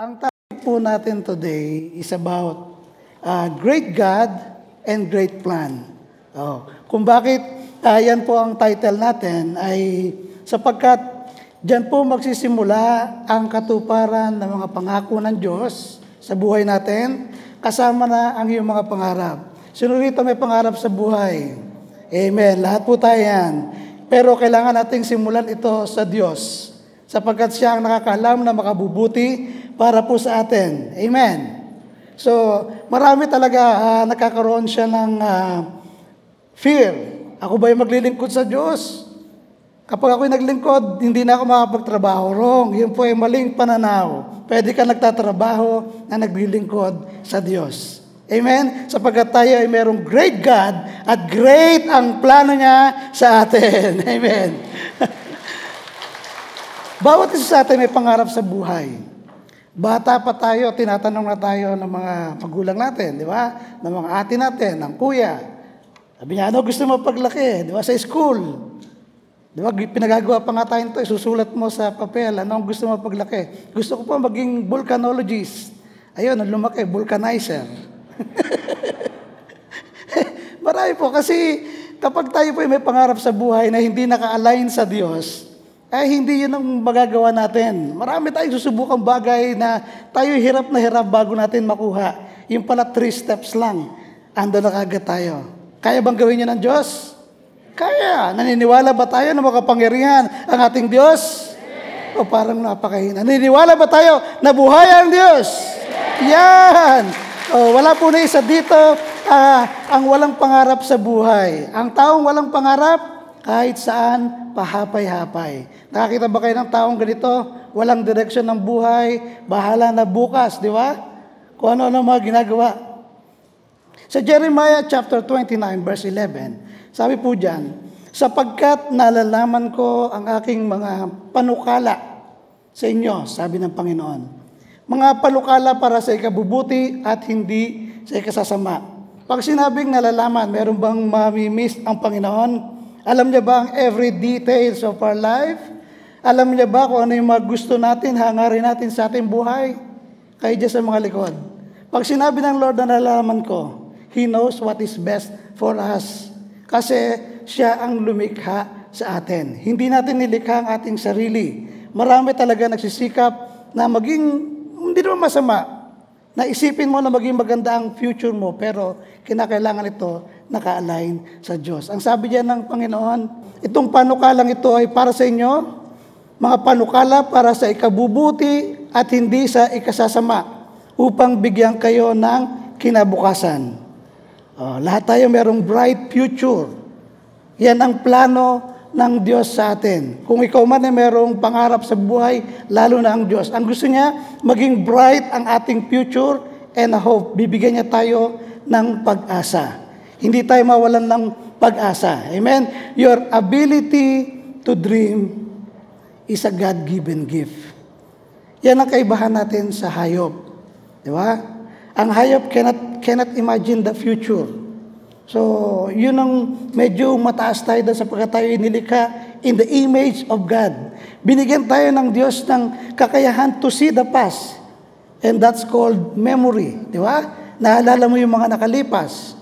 Ang topic po natin today is about uh, great God and great plan. Oh, kung bakit uh, yan po ang title natin ay sapagkat diyan po magsisimula ang katuparan ng mga pangako ng Diyos sa buhay natin kasama na ang iyong mga pangarap. Sino rito may pangarap sa buhay? Amen. Lahat po tayo yan. Pero kailangan nating simulan ito sa Diyos sapagkat siya ang nakakaalam na makabubuti para po sa atin. Amen. So, marami talaga uh, nakakaroon siya ng uh, fear. Ako ba yung maglilingkod sa Diyos? Kapag ako'y naglingkod, hindi na ako makapagtrabaho. Wrong. Yun po ay maling pananaw. Pwede ka nagtatrabaho na naglilingkod sa Diyos. Amen? Sapagkat tayo ay merong great God at great ang plano niya sa atin. Amen. Bawat isa sa atin may pangarap sa buhay. Bata pa tayo, tinatanong na tayo ng mga magulang natin, di ba? Ng mga ate natin, ng kuya. Sabi niya, ano gusto mo paglaki? Di ba? Sa school. Di ba? Pinagagawa pa nga tayo ito, isusulat mo sa papel, ano ang gusto mo paglaki? Gusto ko pa maging volcanologist. Ayun, lumaki, vulcanizer. Marami po kasi kapag tayo po may pangarap sa buhay na hindi naka-align sa Diyos, ay hindi yun ang magagawa natin. Marami tayong susubukang bagay na tayo hirap na hirap bago natin makuha. Yung pala three steps lang, ando na kagad tayo. Kaya bang gawin yun ng Diyos? Kaya. Naniniwala ba tayo na makapangyarihan ang ating Diyos? O parang napakahina. Naniniwala ba tayo na buhay ang Diyos? Yan! O, wala po na isa dito uh, ang walang pangarap sa buhay. Ang taong walang pangarap, kahit saan, pahapay-hapay. Nakakita ba kayo ng taong ganito? Walang direksyon ng buhay, bahala na bukas, di ba? Kung ano-ano mga ginagawa. Sa Jeremiah chapter 29 verse 11, sabi po diyan, sapagkat nalalaman ko ang aking mga panukala sa inyo, sabi ng Panginoon. Mga panukala para sa ikabubuti at hindi sa ikasasama. Pag sinabing nalalaman, meron bang mamimiss ang Panginoon? Alam niya ba ang every details of our life? Alam niya ba kung ano yung mga gusto natin, hangarin natin sa ating buhay? Kaya dyan sa mga likod. Pag sinabi ng Lord na nalalaman ko, He knows what is best for us. Kasi siya ang lumikha sa atin. Hindi natin nilikha ang ating sarili. Marami talaga nagsisikap na maging, hindi naman masama, Naisipin mo na maging maganda ang future mo, pero kinakailangan ito naka-align sa Diyos. Ang sabi diyan ng Panginoon, itong panukalang ito ay para sa inyo, mga panukala para sa ikabubuti at hindi sa ikasasama, upang bigyan kayo ng kinabukasan. Oh, lahat tayo merong bright future. Yan ang plano ng Diyos sa atin. Kung ikaw man ay merong pangarap sa buhay, lalo na ang Diyos. Ang gusto niya, maging bright ang ating future and hope. Bibigyan niya tayo ng pag-asa. Hindi tayo mawalan ng pag-asa. Amen? Your ability to dream is a God-given gift. Yan ang kaibahan natin sa hayop. Di ba? Ang hayop cannot, cannot imagine the future. So, yun ang medyo mataas tayo doon sapagkat tayo inilikha in the image of God. Binigyan tayo ng Diyos ng kakayahan to see the past. And that's called memory. Di ba? Naalala mo yung mga nakalipas.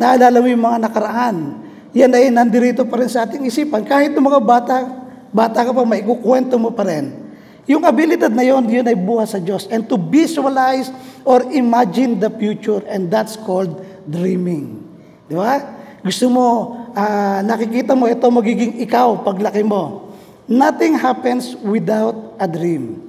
Naalala mo yung mga nakaraan. Yan ay nandirito pa rin sa ating isipan. Kahit ng mga bata, bata ka pa, maikukwento mo pa rin. Yung abilidad na yon, yun ay buha sa Diyos. And to visualize or imagine the future, and that's called dreaming. Di ba? Gusto mo, uh, nakikita mo ito magiging ikaw paglaki mo. Nothing happens without a dream.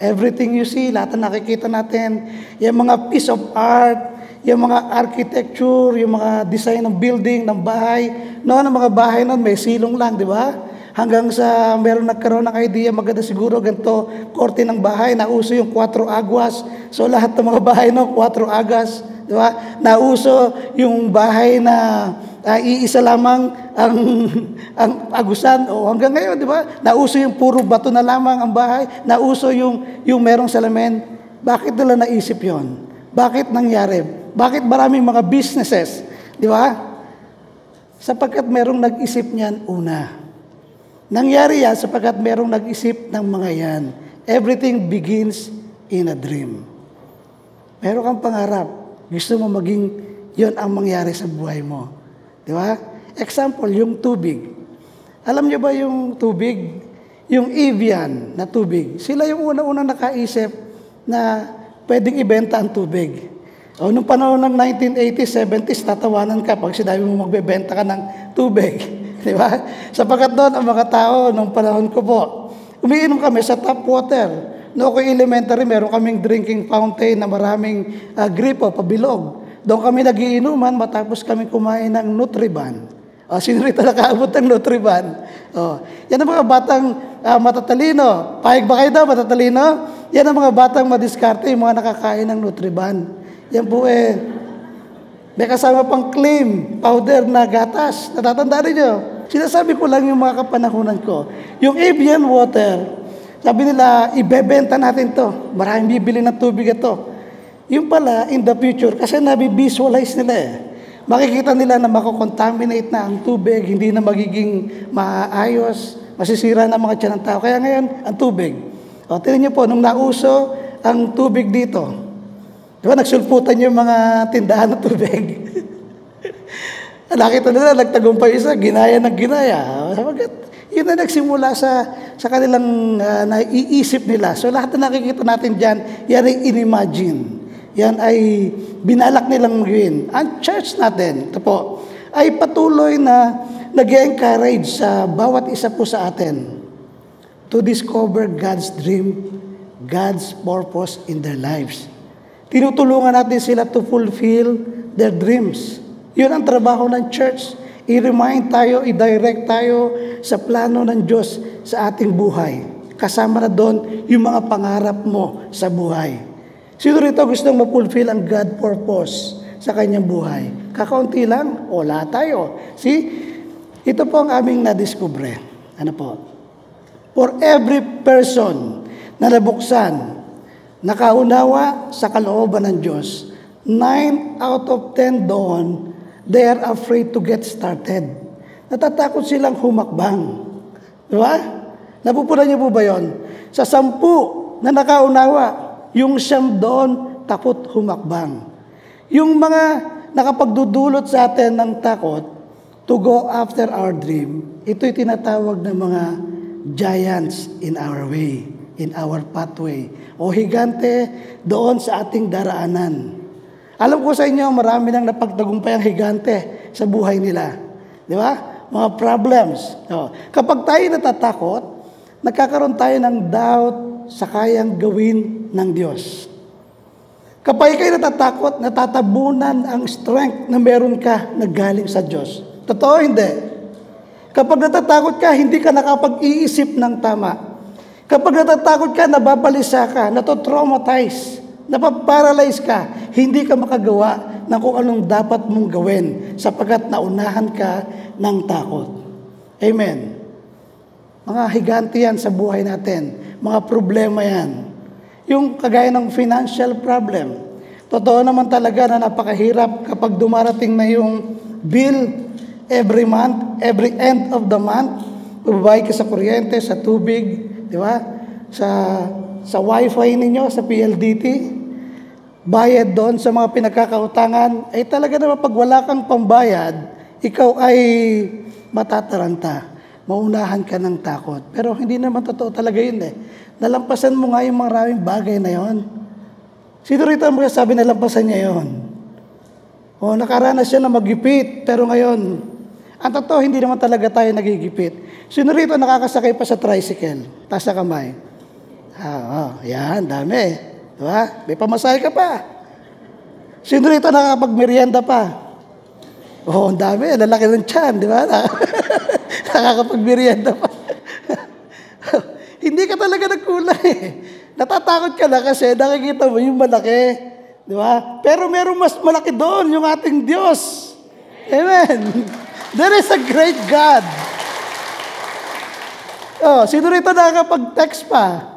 Everything you see, lahat na nakikita natin, yung mga piece of art, yung mga architecture, yung mga design ng building, ng bahay. Noon, ang mga bahay noon, may silong lang, di ba? Hanggang sa meron nagkaroon ng idea, maganda siguro ganito, korte ng bahay, nauso yung 4 agwas. So lahat ng mga bahay no, 4 agas. Di ba? Nauso yung bahay na uh, iisa lamang ang, ang agusan. O hanggang ngayon, di ba? Nauso yung puro bato na lamang ang bahay. Nauso yung, yung merong salamin. Bakit nila naisip yon? Bakit nangyari? Bakit maraming mga businesses? Di ba? Sapagkat merong nag-isip niyan una. Nangyari yan sapagkat merong nag-isip ng mga yan. Everything begins in a dream. Meron kang pangarap. Gusto mo maging yon ang mangyari sa buhay mo. Di ba? Example, yung tubig. Alam niyo ba yung tubig? Yung Evian na tubig. Sila yung una-una nakaisip na pwedeng ibenta ang tubig. O nung panahon ng 1980s, 70s, tatawanan ka pag sinabi mo magbebenta ka ng tubig. Di ba? Sapagkat doon, ang mga tao, nung panahon ko po, umiinom kami sa tap water. No, ako elementary, meron kaming drinking fountain na maraming uh, gripo, pabilog. Doon kami nagiinuman matapos kami kumain ng Nutriban. O, sino rito nakaabot ng Nutriban? O, yan ang mga batang uh, matatalino. Pahig ba kayo daw, matatalino? Yan ang mga batang madiskarte, yung mga nakakain ng Nutriban. Yan po eh, may kasama pang claim, powder na gatas. Natatandaan niyo? Sinasabi ko lang yung mga kapanahunan ko. Yung Evian water, sabi nila, ibebenta natin to. Maraming bibili ng tubig ito. Yung pala, in the future, kasi nabi-visualize nila eh. Makikita nila na makakontaminate na ang tubig, hindi na magiging maayos, masisira na mga tiyan ng tao. Kaya ngayon, ang tubig. O, tingnan niyo po, nung nauso ang tubig dito, di ba, nagsulputan yung mga tindahan ng tubig. Nakita nila, nagtagumpay isa, ginaya ng ginaya. Sabagat, yun na nagsimula sa, sa kanilang uh, naiisip nila. So lahat na nakikita natin dyan, yan ay inimagine. Yan ay binalak nilang gawin. Ang church natin, ito po, ay patuloy na nag encourage sa bawat isa po sa atin to discover God's dream, God's purpose in their lives. Tinutulungan natin sila to fulfill their dreams. Yun ang trabaho ng church i-remind tayo, i-direct tayo sa plano ng Diyos sa ating buhay. Kasama na doon yung mga pangarap mo sa buhay. Sino rito gustong ma-fulfill ang God purpose sa kanyang buhay? Kakaunti lang? Wala tayo. See? Ito po ang aming nadiskubre. Ano po? For every person na nabuksan, nakaunawa sa kalooban ng Diyos, 9 out of 10 doon They are afraid to get started. Natatakot silang humakbang. Di ba? Napupunan niyo po ba yon? Sa sampu na nakaunawa, yung siyam doon, takot humakbang. Yung mga nakapagdudulot sa atin ng takot to go after our dream, ito'y tinatawag ng mga giants in our way, in our pathway, o higante doon sa ating daraanan. Alam ko sa inyo, marami nang napagtagumpay ang higante sa buhay nila. Di ba? Mga problems. O, kapag tayo natatakot, nagkakaroon tayo ng doubt sa kayang gawin ng Diyos. Kapag kayo natatakot, natatabunan ang strength na meron ka na galing sa Diyos. Totoo hindi? Kapag natatakot ka, hindi ka nakapag-iisip ng tama. Kapag natatakot ka, nababalisa ka, nato-traumatize napaparalyze ka, hindi ka makagawa ng kung anong dapat mong gawin sapagkat naunahan ka ng takot. Amen. Mga higante yan sa buhay natin. Mga problema yan. Yung kagaya ng financial problem. Totoo naman talaga na napakahirap kapag dumarating na yung bill every month, every end of the month. Babayad ka sa kuryente, sa tubig, di ba? Sa, sa wifi ninyo, sa PLDT, bayad doon sa mga pinagkakautangan, ay talaga naman pag wala kang pambayad, ikaw ay matataranta. Maunahan ka ng takot. Pero hindi naman totoo talaga yun eh. Nalampasan mo nga yung maraming bagay na yon. Sino rito ang sabi na lampasan niya yon? O nakaranas siya na magipit, pero ngayon, ang totoo, hindi naman talaga tayo nagigipit. Sino rito nakakasakay pa sa tricycle? Taas sa kamay. Ah, oh, yan, dami. Diba? May pamasahe ka pa. Sino rito nakakapagmerienda pa? Oo, oh, ang dami. Lalaki ng tiyan, di ba? Nakakapagmerienda pa. Hindi ka talaga nagkulay. Natatakot ka na kasi nakikita mo yung malaki. Di ba? Pero meron mas malaki doon, yung ating Diyos. Amen. There is a great God. Oh, sino rito nakakapag-text pa?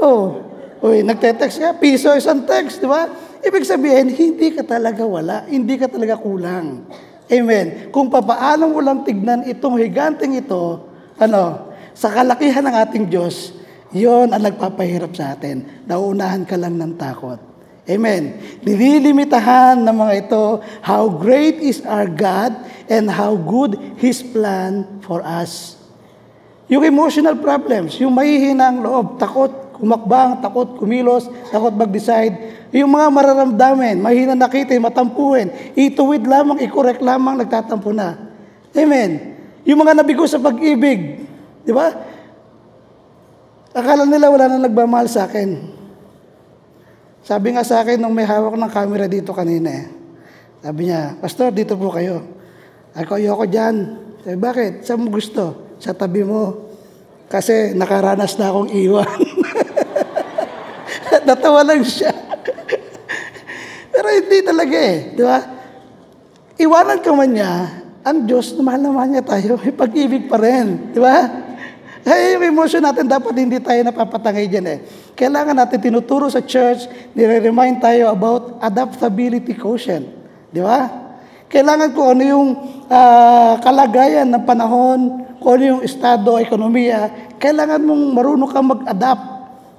Oh, Uy, nagte-text ka, piso isang text, di ba? Ibig sabihin, hindi ka talaga wala, hindi ka talaga kulang. Amen. Kung papaano mo lang tignan itong higanteng ito, ano, sa kalakihan ng ating Diyos, Yon ang nagpapahirap sa atin. Nauunahan ka lang ng takot. Amen. Nililimitahan ng mga ito, how great is our God and how good His plan for us. Yung emotional problems, yung mahihina ang loob, takot, kumakbang, takot, kumilos, takot mag-decide, yung mga mararamdamin, mahina nakita, matampuhin, ituwid lamang, i-correct lamang, nagtatampo na. Amen. Yung mga nabigo sa pag-ibig, di ba? Akala nila wala na nagmamahal sa akin. Sabi nga sa akin nung may hawak ng camera dito kanina eh. Sabi niya, Pastor, dito po kayo. Ako, ayoko dyan. Sabi, bakit? Saan mo gusto? Sa tabi mo. Kasi nakaranas na akong iwan. Natawa lang siya. Pero hindi talaga eh. Di ba? Iwanan ka man niya, ang Diyos, mahal naman niya tayo. May pag-ibig pa rin. Di ba? Kaya yung emotion natin, dapat hindi tayo napapatangay dyan eh. Kailangan natin tinuturo sa church, nire-remind tayo about adaptability quotient. Di ba? Kailangan ko ano yung uh, kalagayan ng panahon, kung ano yung estado, ekonomiya, kailangan mong marunong kang mag-adapt.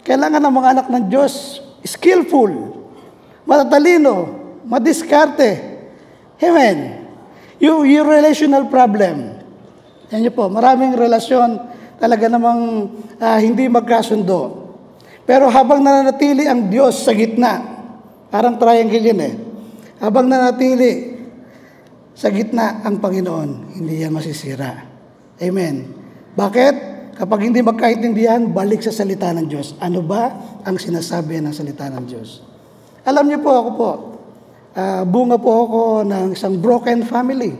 Kailangan ng mga anak ng Diyos, skillful, matatalino, madiskarte. Amen. Yung, yung relational problem. Yan po, maraming relasyon talaga namang uh, hindi magkasundo. Pero habang nananatili ang Diyos sa gitna, parang triangle yun eh. Habang nanatili sa gitna ang Panginoon, hindi yan masisira. Amen. Bakit? Kapag hindi magkaintindihan, balik sa salita ng Diyos. Ano ba ang sinasabi ng salita ng Diyos? Alam niyo po ako po, uh, bunga po ako ng isang broken family.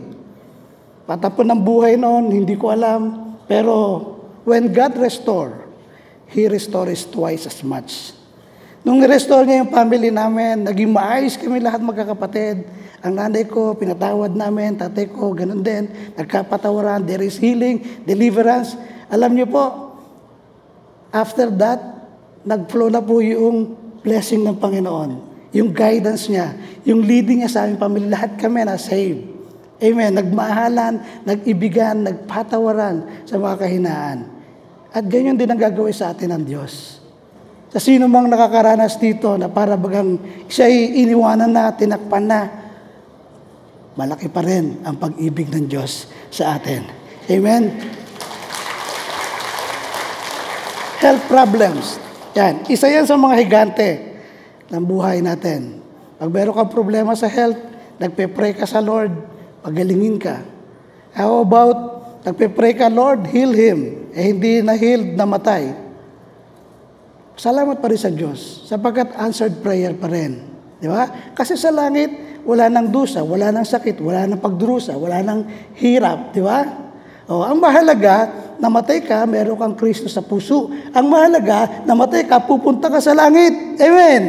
Patapon ng buhay noon, hindi ko alam. Pero when God restore, He restores twice as much. Nung restore niya yung family namin, naging maayos kami lahat magkakapatid. Ang nanay ko, pinatawad namin, tatay ko, ganun din. Nagkapatawaran, there is healing, deliverance. Alam niyo po, after that, nag-flow na po yung blessing ng Panginoon. Yung guidance niya, yung leading niya sa aming pamilya, lahat kami na saved. Amen. Nagmahalan, nag-ibigan, nagpatawaran sa mga kahinaan. At ganyan din ang gagawin sa atin ng Diyos. Sa sino mang nakakaranas dito na para bagang siya'y iniwanan na, tinakpan na, malaki pa rin ang pag-ibig ng Diyos sa atin. Amen? Health problems. Yan. Isa yan sa mga higante ng buhay natin. Pag meron kang problema sa health, nagpe-pray ka sa Lord, pagalingin ka. How about, nagpe-pray ka, Lord, heal him. Eh, hindi na-healed, namatay. Salamat pa rin sa Diyos, sapagkat answered prayer pa rin. Di ba? Kasi sa langit, wala nang dusa, wala nang sakit, wala nang pagdurusa, wala nang hirap. Di ba? O, ang mahalaga, namatay ka, meron kang Kristo sa puso. Ang mahalaga, namatay ka, pupunta ka sa langit. Amen.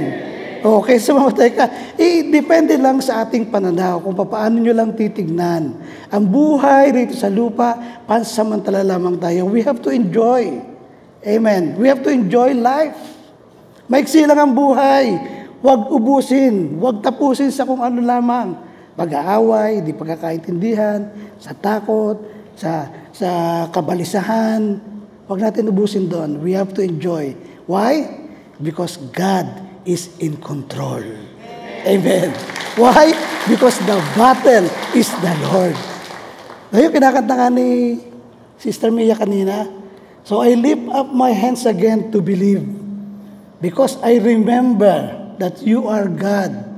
O, kaysa mamatay ka, eh, depende lang sa ating pananaw kung paano nyo lang titignan. Ang buhay rito sa lupa, pansamantala lamang tayo. We have to enjoy. Amen. We have to enjoy life. Maiksi lang ang buhay. Huwag ubusin. Huwag tapusin sa kung ano lamang. Pag-aaway, di pagkakaintindihan, sa takot, sa sa kabalisahan. Huwag natin ubusin doon. We have to enjoy. Why? Because God is in control. Amen. Why? Because the battle is the Lord. Ngayon, kinakanta nga ni Sister Mia kanina, So I lift up my hands again to believe because I remember that you are God.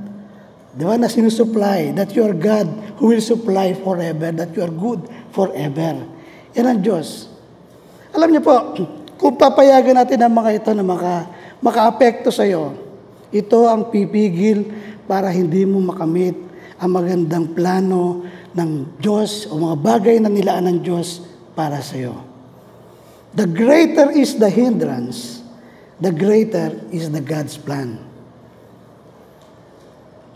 Di ba na sinusupply, that you are God who will supply forever, that you are good forever. Yan ang Diyos. Alam niyo po, kung papayagan natin ang mga ito na maka, maka-apekto sa iyo, ito ang pipigil para hindi mo makamit ang magandang plano ng Diyos o mga bagay na nilaan ng Diyos para sa iyo. The greater is the hindrance, the greater is the God's plan.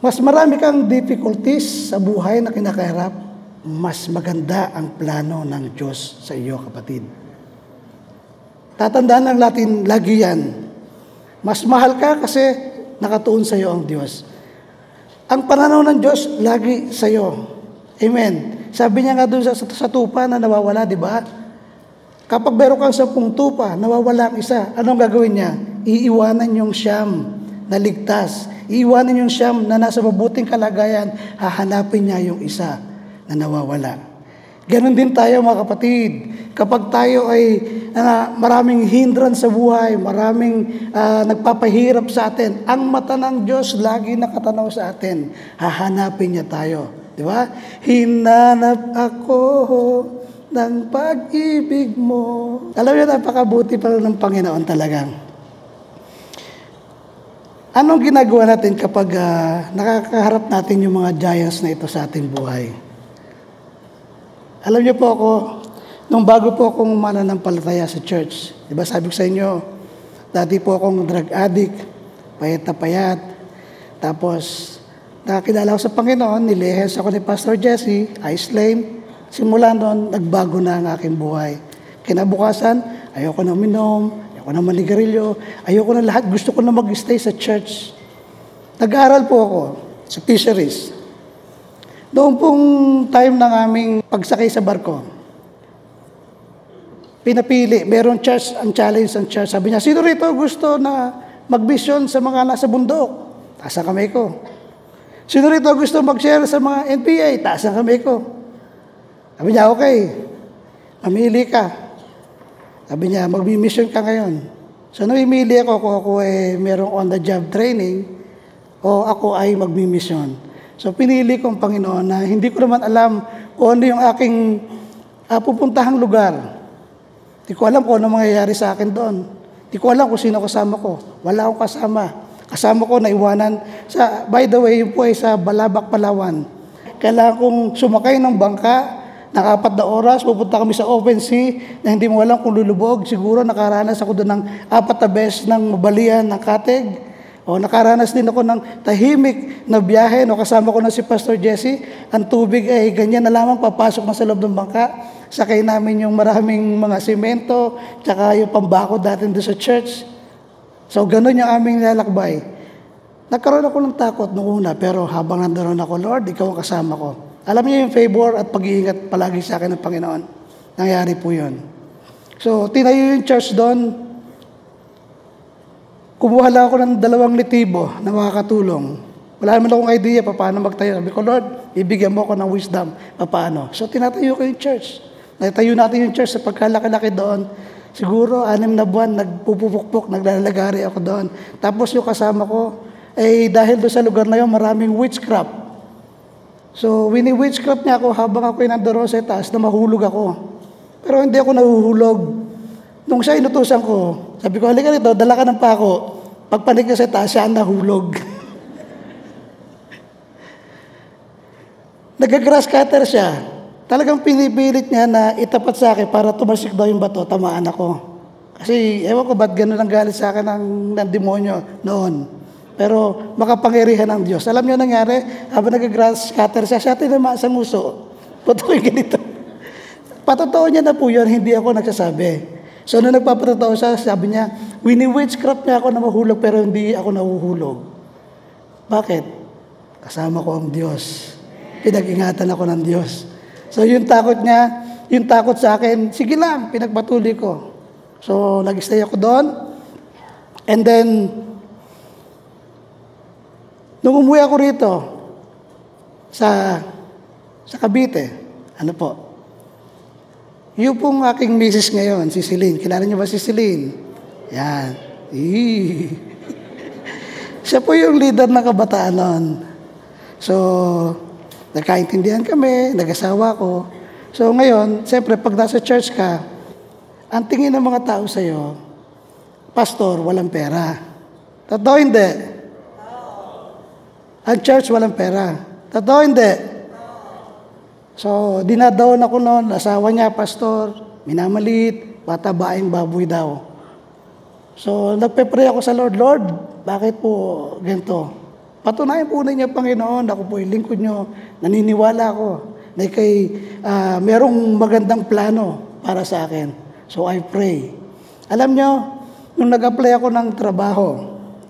Mas marami kang difficulties sa buhay na kinakaharap, mas maganda ang plano ng Diyos sa iyo, kapatid. Tatandaan lang natin lagi yan. Mas mahal ka kasi nakatuon sa iyo ang Diyos. Ang pananaw ng Diyos lagi sa iyo. Amen. Sabi niya nga doon sa, sa tupa na nawawala, di ba? Kapag meron kang sampung tupa, nawawala ang isa, anong gagawin niya? Iiwanan yung siyam na ligtas. Iiwanan yung siyam na nasa mabuting kalagayan, hahanapin niya yung isa na nawawala. Ganon din tayo mga kapatid. Kapag tayo ay uh, maraming hindrance sa buhay, maraming uh, nagpapahirap sa atin, ang mata ng Diyos lagi nakatanaw sa atin. Hahanapin niya tayo. Di ba? Hinanap ako ng pag-ibig mo. Alam niyo, napakabuti pala ng Panginoon talagang. Anong ginagawa natin kapag uh, nakakaharap natin yung mga giants na ito sa ating buhay? Alam niyo po ako, nung bago po akong mananampalataya sa church, di ba sabi ko sa inyo, dati po akong drug addict, payat na payat, tapos nakakilala ko sa Panginoon, nilehes ako ni Pastor Jesse, Ice Lane, Simula noon, nagbago na ang aking buhay. Kinabukasan, ayoko na uminom, ayoko na manigarilyo, ayoko na lahat, gusto ko na mag-stay sa church. Nag-aaral po ako sa fisheries. Noong pong time ng aming pagsakay sa barko, pinapili, meron church, ang challenge ng church. Sabi niya, sino rito gusto na mag-mission sa mga nasa bundok? Taas ang kamay ko. Sino rito gusto mag-share sa mga NPA? Taas ang kamay ko. Sabi niya, okay, mamili ka. Sabi niya, magmi-mission ka ngayon. So, namimili ako kung ako ay merong on-the-job training o ako ay magmi-mission. So, pinili ko ang Panginoon na hindi ko naman alam kung ano yung aking uh, pupuntahang lugar. Hindi ko alam kung ano mangyayari sa akin doon. Hindi ko alam kung sino kasama ko. Wala akong kasama. Kasama ko na iwanan. Sa, by the way, yun po ay sa Balabac, Palawan. Kailangan kong sumakay ng bangka Nakapat na oras, pupunta kami sa open sea na hindi mo alam kung lulubog. Siguro nakaranas ako doon ng apat na beses ng mabalian ng katig. O nakaranas din ako ng tahimik na biyahe. No, kasama ko na si Pastor Jesse. Ang tubig ay ganyan na lamang papasok na sa loob ng bangka. Sakay namin yung maraming mga simento, tsaka yung pambako dati doon sa church. So, ganun yung aming lalakbay. Nagkaroon ako ng takot noong una, pero habang nandoon ako, Lord, ikaw ang kasama ko. Alam niyo yung favor at pag-iingat palagi sa akin ng Panginoon. Nangyari po yun. So, tinayo yung church doon. Kumuha lang ako ng dalawang litibo na makakatulong. Wala naman akong idea pa paano magtayo. Sabi ko, Lord, ibigyan mo ako ng wisdom pa paano. So, tinatayo ko yung church. Natayo natin yung church sa pagkalaki-laki doon. Siguro, anim na buwan, nagpupukpok, naglalagari ako doon. Tapos yung kasama ko, eh dahil doon sa lugar na yun, maraming witchcraft. So, wini-witchcraft niya ako habang ako ay nandoon sa taas na mahulog ako. Pero hindi ako nahuhulog. Nung siya inutusan ko, sabi ko, halika rito, dala ka ng pako. Pagpanik niya sa taas, siya nahulog. Nag-grass cutter siya. Talagang pinipilit niya na itapat sa akin para tumasik daw yung bato, tamaan ako. Kasi ewan ko ba't ganun ang galit sa akin ng, ng demonyo noon. Pero makapangyarihan ng Diyos. Alam niyo nangyari, habang nag-grass cutter siya, siya tinama sa muso. Patuloy ganito. Patotoo niya na po yun, hindi ako nagsasabi. So, nung nagpapatotoo siya, sabi niya, wini-witchcraft niya ako na mahulog, pero hindi ako nahuhulog. Bakit? Kasama ko ang Diyos. Pinag-ingatan ako ng Diyos. So, yung takot niya, yung takot sa akin, sige lang, pinagpatuloy ko. So, nag-stay ako doon. And then, Nung umuwi ako rito, sa, sa Cavite, ano po, yung pong aking misis ngayon, si Celine. Kilala niyo ba si Celine? Yan. Eee. Siya po yung leader ng kabataan noon. So, nagkaintindihan kami, nag-asawa ko. So ngayon, siyempre, pag nasa church ka, ang tingin ng mga tao sa'yo, pastor, walang pera. Totoo hindi. Ang church walang pera. Totoo hindi? So, dinadaon ako noon, asawa niya, pastor, minamalit, bata-baing baboy daw. So, nagpe-pray ako sa Lord, Lord, bakit po ganito? Patunayan po na niya, Panginoon, ako po yung lingkod niyo, naniniwala ako na kay uh, merong magandang plano para sa akin. So, I pray. Alam niyo, nung nag-apply ako ng trabaho,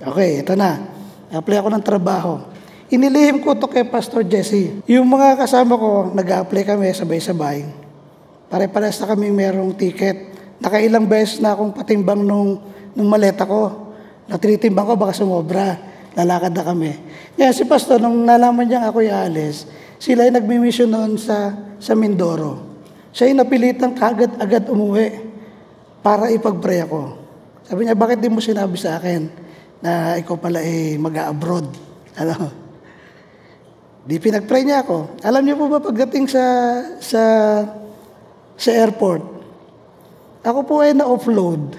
okay, ito na, apply ako ng trabaho, Inilihim ko to kay Pastor Jesse. Yung mga kasama ko, nag apply kami sabay-sabay. Pare-pares na kaming merong ticket Nakailang beses na akong patimbang nung, nung maleta ko. Natritimbang ko, baka sumobra. Lalakad na kami. Kaya si Pastor, nung nalaman niya ako alis, sila ay nagmi-mission noon sa, sa Mindoro. Siya ay napilitang kagad-agad umuwi para ipag-pray ako. Sabi niya, bakit di mo sinabi sa akin na ikaw pala ay mag-abroad? Ano? Di pinag-pray niya ako. Alam niyo po ba pagdating sa sa sa airport, ako po ay na-offload.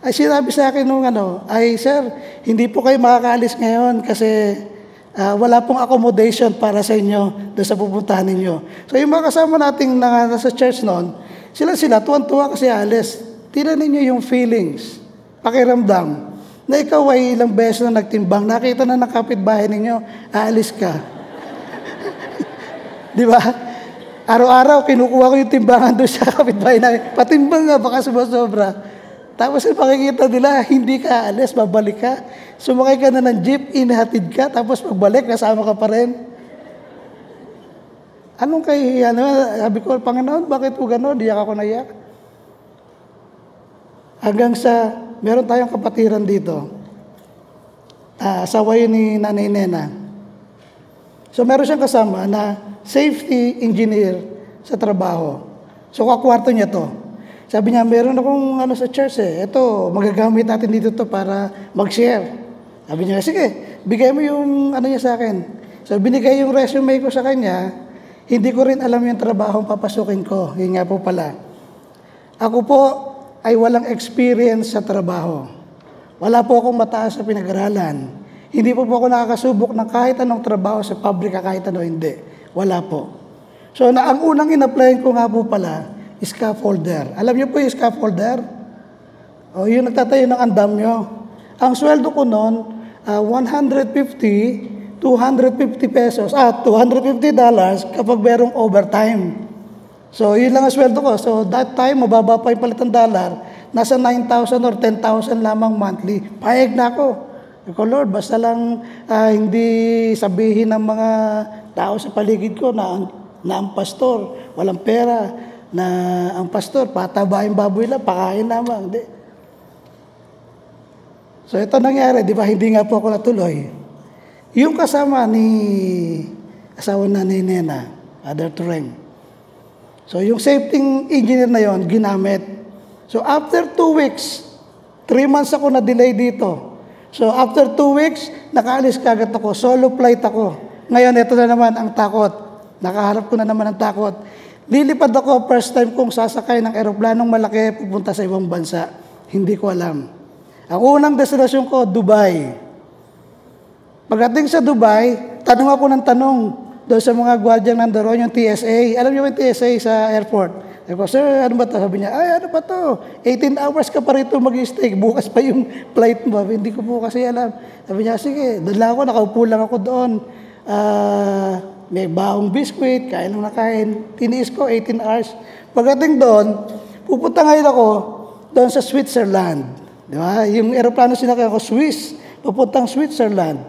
Ay sinabi sa akin nung ano, ay sir, hindi po kayo makakaalis ngayon kasi uh, wala pong accommodation para sa inyo doon sa pupuntahan ninyo. So yung mga kasama nating na, nasa church noon, sila sila, tuwan-tuwa kasi alis. Tira ninyo yung feelings, pakiramdam, na ikaw ay ilang beses na nagtimbang, nakita na ng kapitbahay ninyo, aalis ka. Di ba? Araw-araw, kinukuha ko yung timbangan doon sa kapitbahay namin. Patimbang nga, baka sumasobra. Tapos yung makikita nila, hindi ka alis, babalik ka. Sumakay ka na ng jeep, inahatid ka, tapos pagbalik, kasama ka pa rin. Anong kay, ano, sabi ko, Panginoon, bakit po gano'n? Diyak ako naiyak. Hanggang sa, meron tayong kapatiran dito. Uh, asawa yun ni Nanay Nena. So meron siyang kasama na safety engineer sa trabaho. So kakwarto niya to. Sabi niya, meron akong ano sa church eh. Ito, magagamit natin dito to para mag-share. Sabi niya, sige, bigay mo yung ano niya sa akin. So binigay yung resume ko sa kanya, hindi ko rin alam yung trabaho papasukin ko. Yun nga po pala. Ako po ay walang experience sa trabaho. Wala po akong mataas sa pinag-aralan. Hindi po po ako nakakasubok ng kahit anong trabaho sa pabrika, kahit ano hindi. Wala po. So, na, ang unang in-applyan ko nga po pala, scaffolder. Alam niyo po yung scaffolder? O, yung nagtatayo ng andam nyo. Ang sweldo ko noon, uh, 150, 250 pesos, ah, 250 dollars kapag merong overtime. So, yun lang ang sweldo ko. So, that time, mababa pa yung palitan dollar. Nasa 9,000 or 10,000 lamang monthly. Payag na ako. Ko, Lord, basta lang uh, hindi sabihin ng mga tao sa paligid ko na, na ang pastor, walang pera, na ang pastor, patabahin baboy lang, pakain lamang. Hindi. So ito nangyari, di ba, hindi nga po ako natuloy. Yung kasama ni asawa na ni Nena, Father Tureng. So yung safety engineer na yon ginamit. So after two weeks, three months ako na-delay dito. So after two weeks, nakaalis kagad ako. Solo flight ako. Ngayon, ito na naman ang takot. Nakaharap ko na naman ang takot. Lilipad ako first time kong sasakay ng eroplanong malaki pupunta sa ibang bansa. Hindi ko alam. Ang unang destinasyon ko, Dubai. Pagdating sa Dubai, tanong ako ng tanong doon sa mga gwardyang nandoon, yung TSA. Alam niyo yung TSA sa airport? Sabi ko, sir, ano ba ito? Sabi niya, ay, ano ba ito? 18 hours ka pa rito mag-stay. Bukas pa yung flight mo. Hindi ko po kasi alam. Sabi niya, sige, doon ako, nakaupo lang ako doon. Uh, may baong biskuit, kain lang nakain. Tiniis ko, 18 hours. Pagdating doon, pupunta ngayon ako doon sa Switzerland. Di ba? Yung aeroplano sinakay ako, Swiss. Pupuntang Switzerland.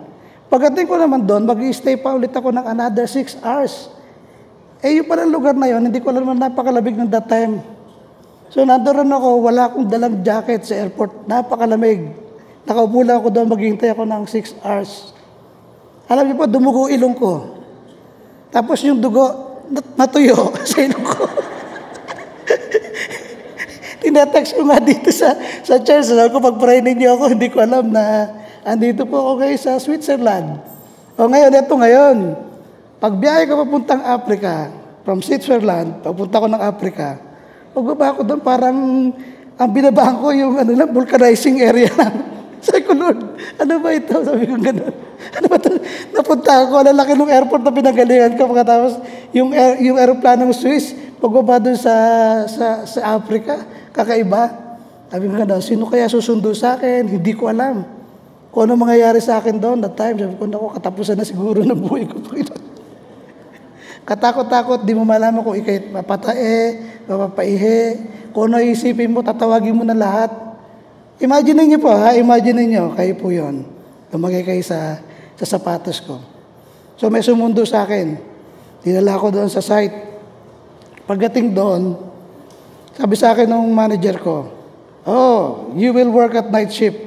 Pagdating ko naman doon, mag-stay pa ulit ako ng another 6 hours. Eh, yung palang lugar na yon, hindi ko alam na napakalamig ng that time. So, nandoon ako, wala akong dalang jacket sa airport. Napakalamig. Nakaupo lang ako doon, maghihintay ako ng 6 hours. Alam niyo po, dumugo ilong ko. Tapos yung dugo, natuyo sa ilong ko. Tinetext ko nga dito sa, sa church. Sabi ko, pag-pray ninyo ako, hindi ko alam na andito po ako kayo sa Switzerland. O ngayon, ito ngayon. Pagbiyahe ko papuntang Africa, from Switzerland, papunta ko ng Africa, pagbaba ko doon, parang ang binabahan ko yung ano lang, vulcanizing area lang. Sabi ko, Lord, ano ba ito? Sabi ko gano'n. Ano ba ito? Napunta ako, lalaki ng airport na pinagalingan ko. Pagkatapos, yung, air, yung aeroplanong Swiss, pagbaba doon sa, sa, sa Africa, kakaiba. Sabi ko gano'n, sino kaya susundo sa akin? Hindi ko alam. Kung ano mangyayari sa akin doon that time, sabi ko, naku, katapusan na siguro ng buhay ko. Katakot-takot, di mo malaman kung ikay mapatae, mapapaihe. Kung ano isipin mo, tatawagin mo na lahat. Imagine niyo po, ha? Imagine niyo, kayo po yon. Lumagay kayo sa, sa sapatos ko. So may sumundo sa akin. Dinala ko doon sa site. Pagdating doon, Sabi sa akin ng manager ko, Oh, you will work at night shift.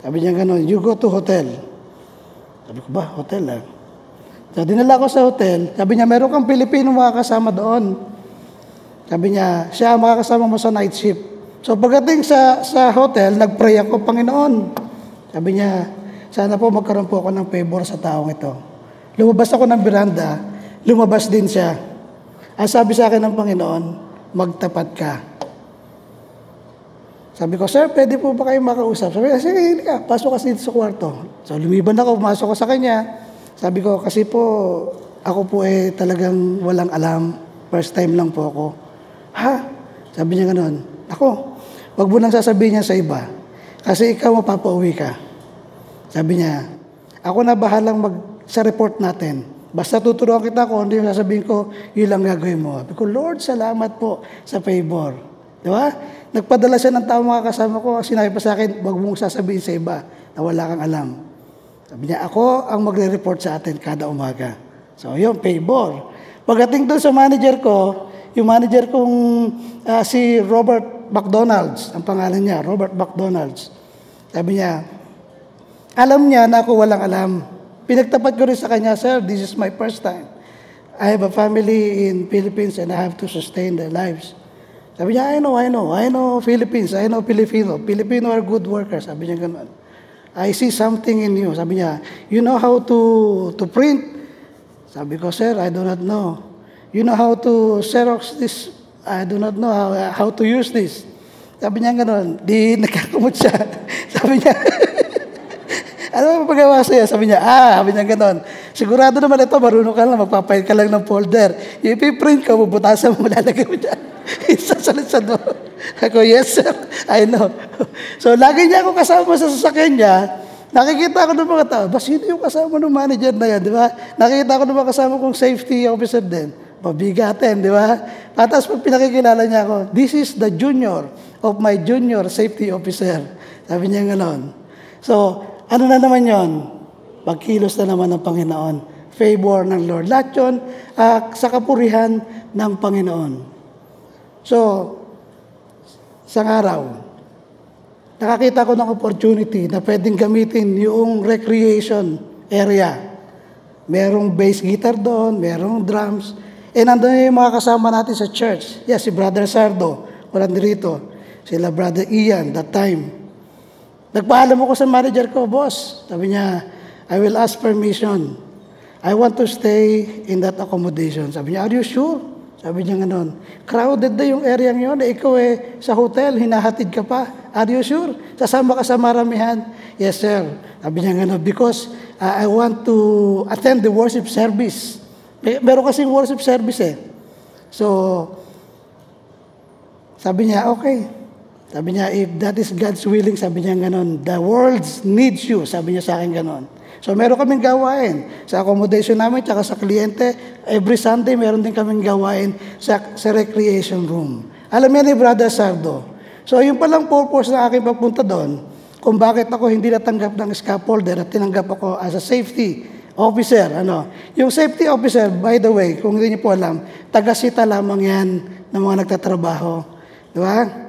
Sabi niya gano'n, you go to hotel. Sabi ko ba, hotel ah. So, dinala ko sa hotel. Sabi niya, meron kang Pilipino makakasama doon. Sabi niya, siya makakasama mo sa night shift. So pagdating sa, sa hotel, nag-pray ako, Panginoon. Sabi niya, sana po magkaroon po ako ng favor sa taong ito. Lumabas ako ng beranda, lumabas din siya. Ang sabi sa akin ng Panginoon, magtapat ka. Sabi ko, sir, pwede po ba kayo makausap? Sabi niya, sige, hindi ka, pasok kasi dito sa kwarto. So lumiban ako, pumasok ko sa kanya. Sabi ko, kasi po, ako po eh talagang walang alam. First time lang po ako. Ha? Sabi niya gano'n. Ako, wag mo nang sasabihin niya sa iba. Kasi ikaw mapapauwi ka. Sabi niya, ako na bahalang mag sa report natin. Basta tuturuan kita kung ano yung sasabihin ko, yun lang gagawin mo. Sabi ko, Lord, salamat po sa favor. Di ba? Nagpadala siya ng tao mga kasama ko. Sinabi pa sa akin, wag mong sasabihin sa iba na wala kang alam. Sabi niya, ako ang magre-report sa atin kada umaga. So, yun, favor. Pagdating doon sa manager ko, yung manager kong ah, si Robert McDonald's, ang pangalan niya, Robert McDonald's. Sabi niya, alam niya na ako walang alam. Pinagtapat ko rin sa kanya, Sir, this is my first time. I have a family in Philippines and I have to sustain their lives. Sabi niya, I know, I know. I know Philippines. I know Filipino. Filipino are good workers. Sabi niya ganun. I see something in you. Sabi niya, you know how to to print? Sabi ko, sir, I do not know. You know how to Xerox this? I do not know how, how to use this. Sabi niya ganun. Di nagkakamot siya. Sabi niya, ano mo pagawa sa'yo? Sabi niya, ah, sabi niya ganon. Sigurado naman ito, marunong ka lang, magpapahit ka lang ng folder. Ipiprint ka, bubutasan mo, lalagay mo dyan. Isasalit-sad mo. Ako, yes sir, I know. So, lagi niya ako kasama sa sasakyan niya. Nakikita ko ng mga tao, ba sino yung kasama ng manager na yan, di ba? Nakikita ko ng mga kasama kong safety officer din. Pabigatin, di ba? Tapos pag pinakikilala niya ako, this is the junior of my junior safety officer. Sabi niya ganon. So, ano na naman yon? Pagkilos na naman ng Panginoon. Favor ng Lord. Lahat yun, ah, sa kapurihan ng Panginoon. So, isang araw, nakakita ko ng opportunity na pwedeng gamitin yung recreation area. Merong bass guitar doon, merong drums. Eh, nandun yung mga kasama natin sa church. Yes, si Brother Sardo, walang dirito. Sila Brother Ian, that time. Nagpaalam ako sa manager ko, boss. Sabi niya, I will ask permission. I want to stay in that accommodation. Sabi niya, are you sure? Sabi niya ganon. Crowded na yung area ngayon. Eh, ikaw eh, sa hotel, hinahatid ka pa. Are you sure? Sasama ka sa maramihan? Yes, sir. Sabi niya ganon, because uh, I want to attend the worship service. May, meron kasing worship service eh. So, sabi niya, okay. Sabi niya, if that is God's willing, sabi niya ganon, the world needs you. Sabi niya sa akin ganon. So meron kaming gawain sa accommodation namin, tsaka sa kliyente. Every Sunday, meron din kaming gawain sa, sa recreation room. Alam niya ni Brother Sardo. So yun palang purpose ng aking pagpunta doon, kung bakit ako hindi natanggap ng scaffolder at tinanggap ako as a safety officer. Ano? Yung safety officer, by the way, kung hindi niyo po alam, taga-sita lamang yan ng mga nagtatrabaho. Di ba?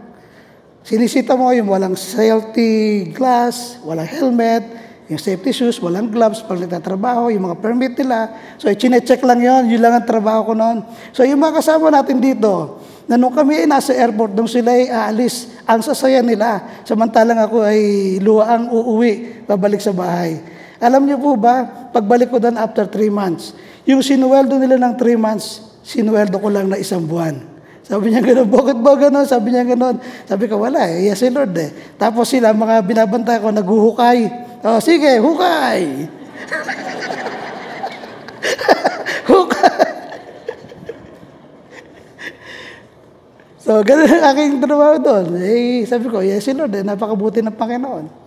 Sinisita mo yung walang safety glass, walang helmet, yung safety shoes, walang gloves pag nagtatrabaho, yung mga permit nila. So, i-check lang yon yun lang ang trabaho ko noon. So, yung mga kasama natin dito, na nung kami ay nasa airport, nung sila ay aalis, ang sasaya nila, samantalang ako ay luwaang uuwi, babalik sa bahay. Alam niyo po ba, pagbalik ko doon after three months, yung sinuweldo nila ng three months, sinuweldo ko lang na isang buwan. Sabi niya gano'n, bakit ba gano'n? Sabi niya gano'n. Sabi ko, wala eh, yes si Lord eh. Tapos sila, mga binabantay ko, naghuhukay. Oh, sige, hukay! hukay! so, gano'n ang aking trabaho doon. Eh, sabi ko, yes si Lord eh, napakabuti ng Panginoon.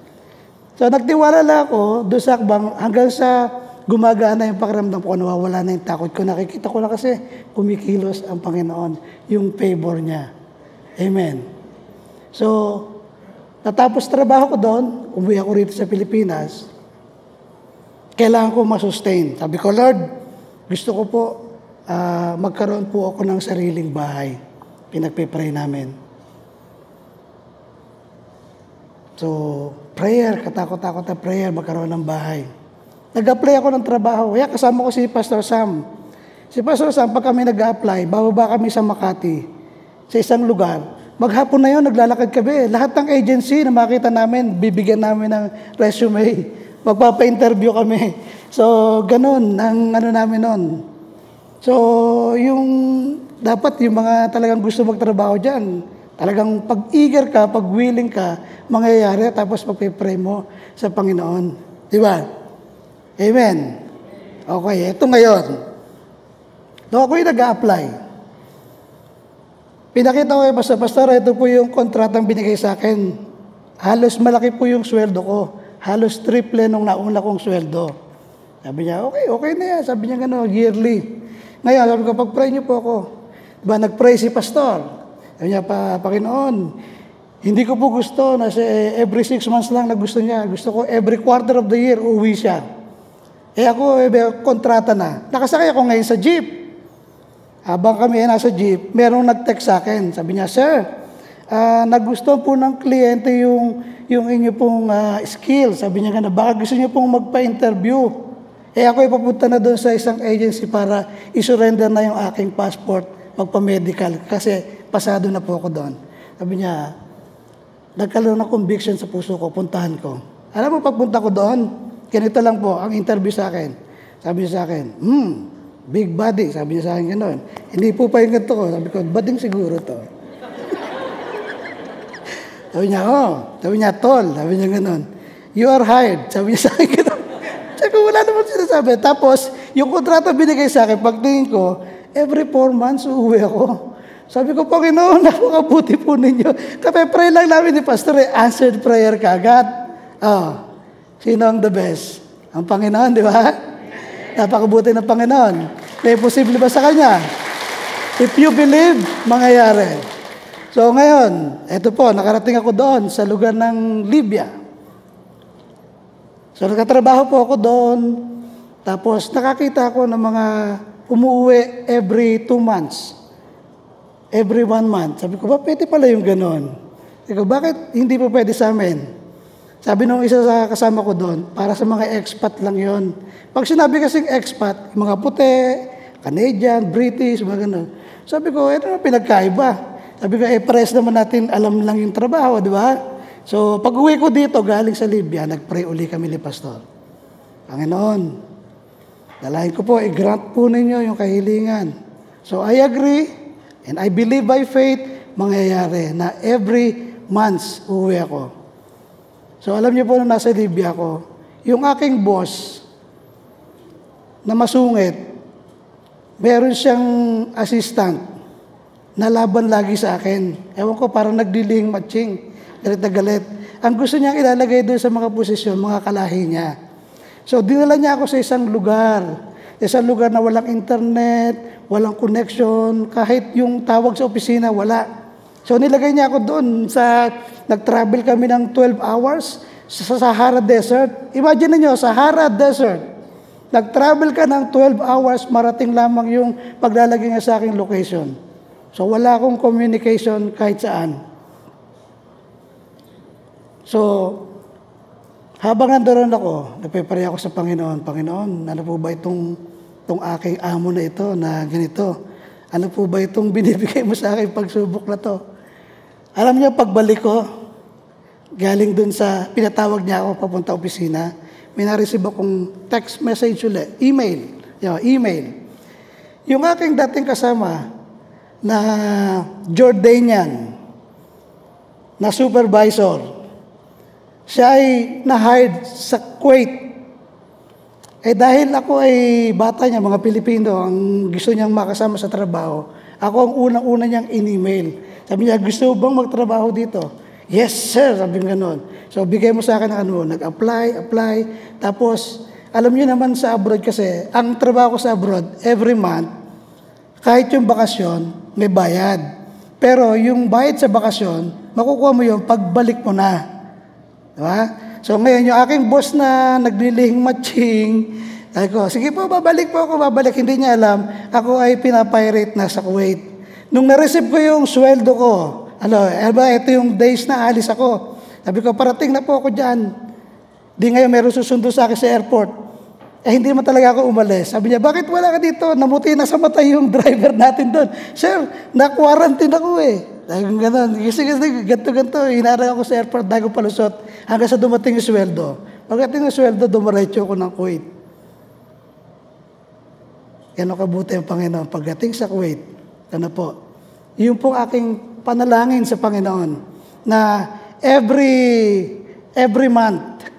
So, nagtiwala lang ako doon sa akbang hanggang sa gumagana yung pakiramdam ko, nawawala na yung takot ko. Nakikita ko na kasi kumikilos ang Panginoon, yung favor niya. Amen. So, natapos trabaho ko doon, umuwi ako rito sa Pilipinas, kailangan ko masustain. Sabi ko, Lord, gusto ko po, ah, magkaroon po ako ng sariling bahay. pinagpipray namin. So, prayer, katakot-takot na prayer, magkaroon ng bahay. Nag-apply ako ng trabaho. Kaya kasama ko si Pastor Sam. Si Pastor Sam, pag kami nag-apply, bababa kami sa Makati, sa isang lugar. Maghapon na yun, naglalakad kami. Lahat ng agency na makita namin, bibigyan namin ng resume. Magpapa-interview kami. So, ganun, ang ano namin nun. So, yung dapat yung mga talagang gusto magtrabaho dyan, talagang pag-eager ka, pag-willing ka, mangyayari tapos pagpipray mo sa Panginoon. Di ba? Amen. Okay, ito ngayon. Nung ako'y nag-a-apply, pinakita ko kay Pastor, Pastor, ito po yung kontratang binigay sa akin. Halos malaki po yung sweldo ko. Halos triple nung nauna kong sweldo. Sabi niya, okay, okay na yan. Sabi niya gano'n, yearly. Ngayon, sabi ko, pag-pray niyo po ako. Diba, nag-pray si Pastor. Sabi niya, pa, Panginoon, hindi ko po gusto na si, every six months lang na gusto niya. Gusto ko every quarter of the year, uwi siya. Eh ako, eh, kontrata na. Nakasakay ako ngayon sa jeep. Habang kami ay nasa jeep, merong nag-text sa akin. Sabi niya, Sir, uh, nagustuhan po ng kliyente yung, yung inyo pong uh, skill. Sabi niya nga baka gusto niyo pong magpa-interview. Eh ako ipapunta na doon sa isang agency para isurrender na yung aking passport, magpa-medical. Kasi pasado na po ako doon. Sabi niya, nagkaroon ng conviction sa puso ko, puntahan ko. Alam mo, pagpunta ko doon, ganito lang po, ang interview sa akin. Sabi niya sa akin, hmm, big body. Sabi niya sa akin gano'n. Hindi po pa yung ganito ko. Sabi ko, bading siguro to. sabi niya, oh. Sabi niya, tol. Sabi niya gano'n. You are hired. Sabi niya sa akin gano'n. Sabi ko, wala naman sinasabi. Tapos, yung kontrata binigay sa akin, pagtingin ko, every four months, uuwi ako. Sabi ko, Panginoon, napakabuti po ninyo. Kapag pray lang namin ni Pastor, eh, answered prayer ka agad. Oh, sino ang the best? Ang Panginoon, di ba? Napakabuti ng Panginoon. May posible ba sa Kanya? If you believe, mangyayari. So ngayon, eto po, nakarating ako doon sa lugar ng Libya. So nagkatrabaho po ako doon. Tapos nakakita ako ng mga umuwi every two months. Every one month. Sabi ko, ba pwede pala yung ganon? Sabi ko, bakit hindi po pwede sa amin? Sabi nung isa sa kasama ko doon, para sa mga expat lang yon. Pag sinabi kasing expat, mga puti, Canadian, British, mga ganun. Sabi ko, ito na pinagkaiba. Sabi ko, eh, pares naman natin alam lang yung trabaho, di ba? So, pag uwi ko dito, galing sa Libya, nag-pray uli kami ni Pastor. Panginoon, dalahin ko po, i-grant po ninyo yung kahilingan. So, I agree, and I believe by faith, mangyayari na every months uwi ako. So, alam niyo po, nung nasa Libya ako, yung aking boss, na masungit, meron siyang assistant na laban lagi sa akin. Ewan ko, parang nagdiling matching. Galit na galit. Ang gusto niyang ilalagay doon sa mga posisyon, mga kalahi niya. So, dinala niya ako sa isang lugar. Isang lugar na walang internet, walang connection, kahit yung tawag sa opisina, wala. So, nilagay niya ako doon sa, nag-travel kami ng 12 hours sa Sahara Desert. Imagine niyo Sahara Desert. Nag-travel ka ng 12 hours, marating lamang yung paglalagay niya sa aking location. So, wala akong communication kahit saan. So, habang nandoon ako, nagpipray ako sa Panginoon, Panginoon, ano po ba itong, itong aking amo na ito na ganito? Ano po ba itong binibigay mo sa akin pagsubok na to? Alam niyo, pagbalik ko, galing dun sa, pinatawag niya ako papunta opisina, may na-receive akong text message ulit, email, yung email. Yung aking dating kasama na Jordanian na supervisor, siya ay na-hired sa Kuwait. Eh dahil ako ay bata niya, mga Pilipino, ang gusto niyang makasama sa trabaho, ako ang unang-una niyang in-email. Sabi niya, gusto bang magtrabaho dito? Yes, sir, sabi nga ganun. So, bigay mo sa akin ng ano, nag-apply, apply. Tapos, alam niyo naman sa abroad kasi, ang trabaho ko sa abroad, every month, kahit yung bakasyon, may bayad. Pero yung bayad sa bakasyon, makukuha mo yun pagbalik mo na. Diba? So ngayon, yung aking boss na naglilihing matching, sabi ko, sige po, babalik po ako, babalik. Hindi niya alam, ako ay pinapirate na sa Kuwait. Nung na-receive ko yung sweldo ko, ano, aba, ito yung days na alis ako. Sabi ko, parating na po ako dyan. Di ngayon meron susundo sa akin sa airport. Eh, hindi mo talaga ako umalis. Sabi niya, bakit wala ka dito? Namuti na sa mata yung driver natin doon. Sir, na-quarantine ako eh. Dahil ganun. Kasi kasi ganito. Hinarang ako sa airport ko palusot. Hanggang sa dumating yung sweldo. Pagdating yung sweldo, dumaretso ako ng Kuwait. Yan ang kabuti ang Panginoon. Pagdating sa Kuwait, ano po, yun po aking panalangin sa Panginoon na every every month,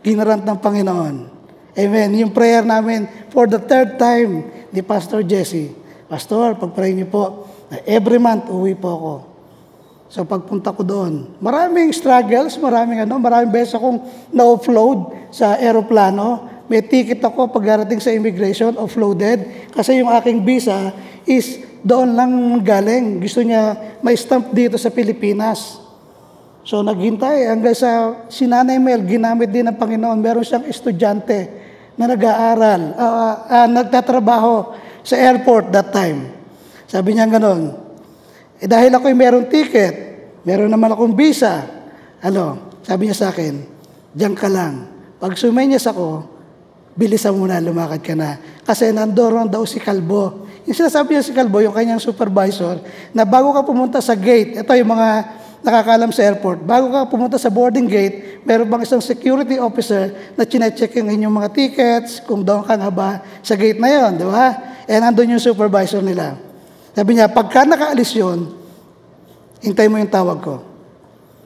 ginarant ng Panginoon. Amen. Yung prayer namin for the third time ni Pastor Jesse. Pastor, pag-pray niyo po, every month uwi po ako. So pagpunta ko doon, maraming struggles, maraming ano, maraming beses akong na-offload sa aeroplano. May ticket ako pagdarating sa immigration, offloaded. Kasi yung aking visa is doon lang galing. Gusto niya may stamp dito sa Pilipinas. So naghintay hanggang sa si Nanay Mel, ginamit din ng Panginoon. Meron siyang estudyante na nag-aaral, uh, uh, nagtatrabaho sa airport that time. Sabi niya ganon, eh dahil ako'y meron ticket, meron naman akong visa, ano, sabi niya sa akin, diyan ka lang. Pag sumenyas ako, bilisan mo na, lumakad ka na. Kasi nandoon daw si Kalbo. Yung sinasabi niya si Kalbo, yung kanyang supervisor, na bago ka pumunta sa gate, ito yung mga nakakalam sa airport, bago ka pumunta sa boarding gate, meron bang isang security officer na chinecheck yung inyong mga tickets, kung doon ka nga ba sa gate na yon, di ba? Eh, nandun yung supervisor nila. Sabi niya, pagka nakaalis yun, hintay mo yung tawag ko.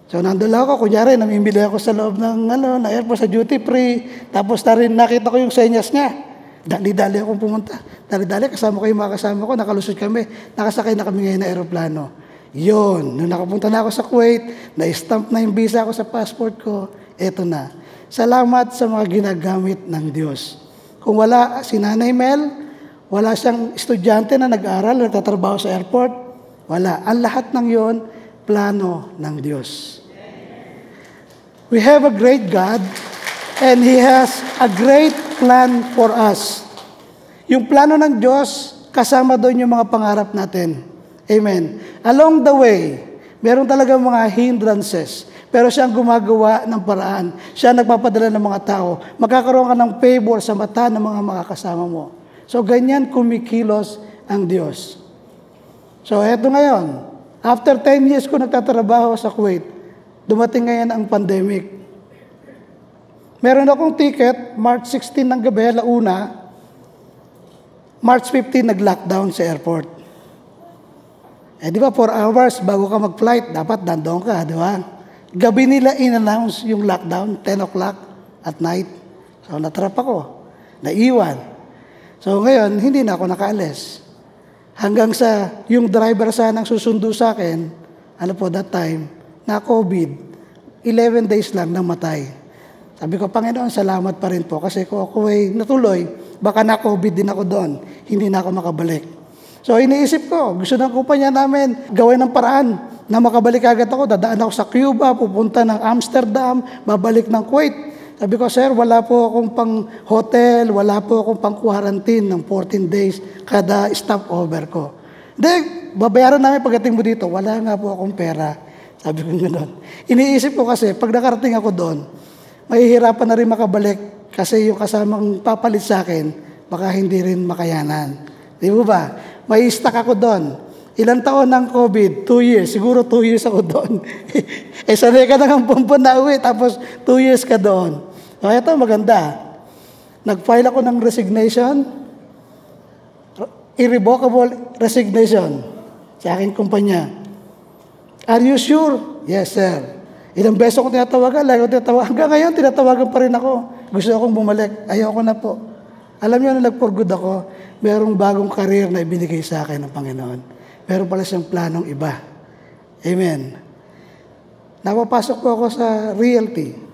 So, nandun lang ako, kunyari, namimili ako sa loob ng, ano, na airport, sa duty free, tapos na rin nakita ko yung senyas niya. Dali-dali akong pumunta. Dali-dali, kasama ko yung mga kasama ko, nakalusot kami, nakasakay na kami ngayon na aeroplano. Yon, nung nakapunta na ako sa Kuwait, na-stamp na yung visa ko sa passport ko, eto na. Salamat sa mga ginagamit ng Diyos. Kung wala si Nanay Mel, wala siyang estudyante na nag-aral, nagtatrabaho sa airport, wala. Ang lahat ng yon, plano ng Diyos. We have a great God, and He has a great plan for us. Yung plano ng Diyos, kasama doon yung mga pangarap natin. Amen. Along the way, meron talaga mga hindrances. Pero siya ang gumagawa ng paraan. Siya ang nagpapadala ng mga tao. Magkakaroon ka ng favor sa mata ng mga makakasama mo. So, ganyan kumikilos ang Diyos. So, eto ngayon. After 10 years ko nagtatrabaho sa Kuwait, dumating ngayon ang pandemic. Meron akong ticket, March 16 ng gabi, launa. March 15, nag-lockdown sa airport. Eh, di ba, 4 hours bago ka mag-flight, dapat nandoon ka, di ba? Gabi nila in-announce yung lockdown, 10 o'clock at night. So, natrap ako. Naiwan. So, ngayon, hindi na ako nakaalis. Hanggang sa, yung driver sanang susundo sa akin, ano po, that time, na COVID, 11 days lang namatay. Sabi ko, Panginoon, salamat pa rin po. Kasi kung ako ay natuloy, baka na-COVID din ako doon. Hindi na ako makabalik. So iniisip ko, gusto ng kumpanya namin gawin ng paraan na makabalik agad ako. Dadaan ako sa Cuba, pupunta ng Amsterdam, babalik ng Kuwait. Sabi ko, sir, wala po akong pang hotel, wala po akong pang quarantine ng 14 days kada stopover ko. Hindi, babayaran namin pagdating mo dito. Wala nga po akong pera. Sabi ko gano'n. Iniisip ko kasi, pag nakarating ako doon, mahihirapan na rin makabalik kasi yung kasamang papalit sa akin, baka hindi rin makayanan. Di ba? May stuck ako doon. Ilang taon ng COVID? Two years. Siguro two years ako doon. eh, sanay ka na ng pumpun na uwi, tapos two years ka doon. So, ito maganda. Nag-file ako ng resignation, irrevocable resignation sa aking kumpanya. Are you sure? Yes, sir. Ilang beses ako tinatawagan, lagi ako tinatawagan. Hanggang ngayon, tinatawagan pa rin ako. Gusto akong bumalik. Ayoko na po. Alam niyo na nag-for good ako, merong bagong karir na ibinigay sa akin ng Panginoon. Meron pala siyang planong iba. Amen. Napapasok po ako sa realty.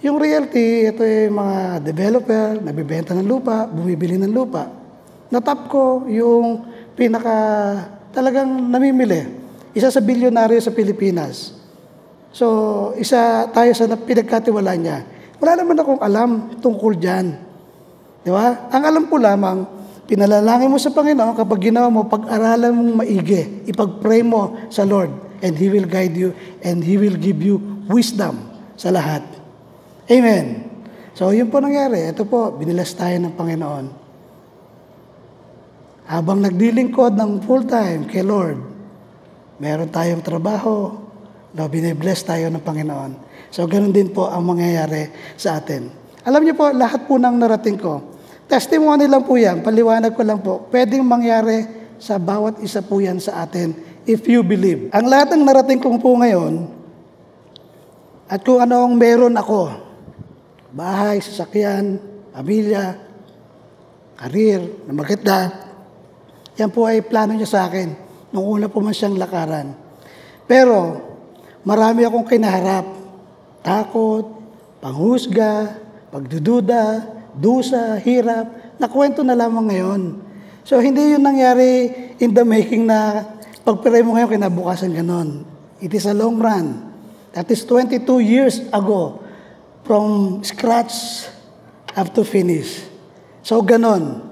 Yung realty, ito yung mga developer, nagbibenta ng lupa, bumibili ng lupa. Natap ko yung pinaka talagang namimili. Isa sa bilyonaryo sa Pilipinas. So, isa tayo sa pinagkatiwala niya. Wala naman akong alam tungkol dyan. Di ba? Ang alam ko lamang, Pinalalangin mo sa Panginoon kapag ginawa mo, pag-aralan mong maigi, ipag-pray mo sa Lord, and He will guide you, and He will give you wisdom sa lahat. Amen. So, yun po nangyari. Ito po, binilas tayo ng Panginoon. Habang nagdilingkod ng full-time kay Lord, meron tayong trabaho, no, binibless tayo ng Panginoon. So, ganun din po ang mangyayari sa atin. Alam niyo po, lahat po ng narating ko, testimony lang po yan, paliwanag ko lang po, pwedeng mangyari sa bawat isa po yan sa atin if you believe. Ang lahat ng narating ko po ngayon, at kung ano ang meron ako, bahay, sasakyan, pamilya, karir, na maganda, yan po ay plano niya sa akin nung una po man siyang lakaran. Pero marami akong kinaharap. Takot, panghusga, pagdududa, dusa, hirap. Nakwento na lamang ngayon. So hindi yun nangyari in the making na pagpiray mo ngayon kinabukasan ganon. It is a long run. That is 22 years ago from scratch up to finish. So ganon.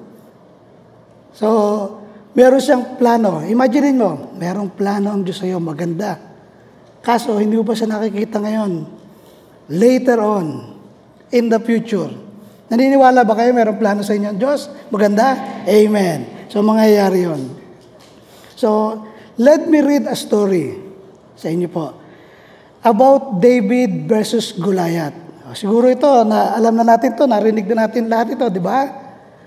So, meron siyang plano. Imagine mo, merong plano ang Diyos sa iyo, maganda. Kaso, hindi mo pa siya nakikita ngayon. Later on, in the future. Naniniwala ba kayo merong plano sa inyo? Diyos, maganda? Amen. So, mangyayari yon. So, let me read a story sa inyo po about David versus Goliath. O, Siguro ito, na alam na natin to, narinig na natin lahat ito, di ba?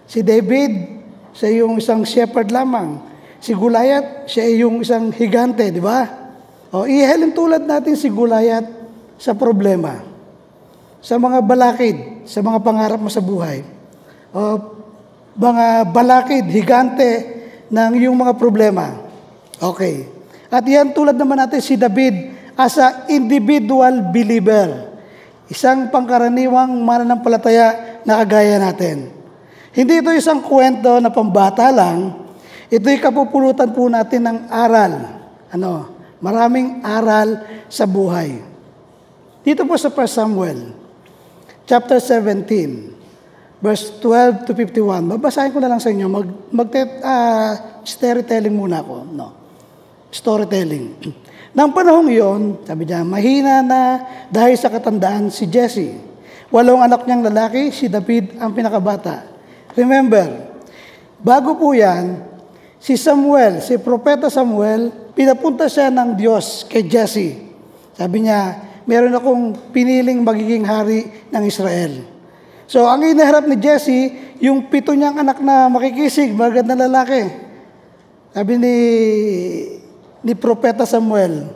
Si David, siya yung isang shepherd lamang. Si Goliath, siya yung isang higante, di ba? O, ihalin tulad natin si Goliath sa problema. Sa mga balakid, sa mga pangarap mo sa buhay. O, mga balakid, higante ng iyong mga problema. Okay. At yan tulad naman natin si David as a individual believer. Isang pangkaraniwang mananampalataya na kagaya natin. Hindi ito isang kwento na pambata lang. Ito'y kapupulutan po natin ng aral. Ano? Maraming aral sa buhay. Dito po sa 1 Samuel, chapter 17, verse 12 to 51. Babasahin ko na lang sa inyo. Mag, mag ah, storytelling muna ako. No. Storytelling. Nang panahong iyon, sabi niya, mahina na dahil sa katandaan si Jesse. Walong anak niyang lalaki, si David ang pinakabata. Remember, bago po yan, si Samuel, si Propeta Samuel, pinapunta siya ng Diyos kay Jesse. Sabi niya, meron akong piniling magiging hari ng Israel. So, ang inaharap ni Jesse, yung pito niyang anak na makikisig, maganda lalaki. Sabi ni, ni Propeta Samuel,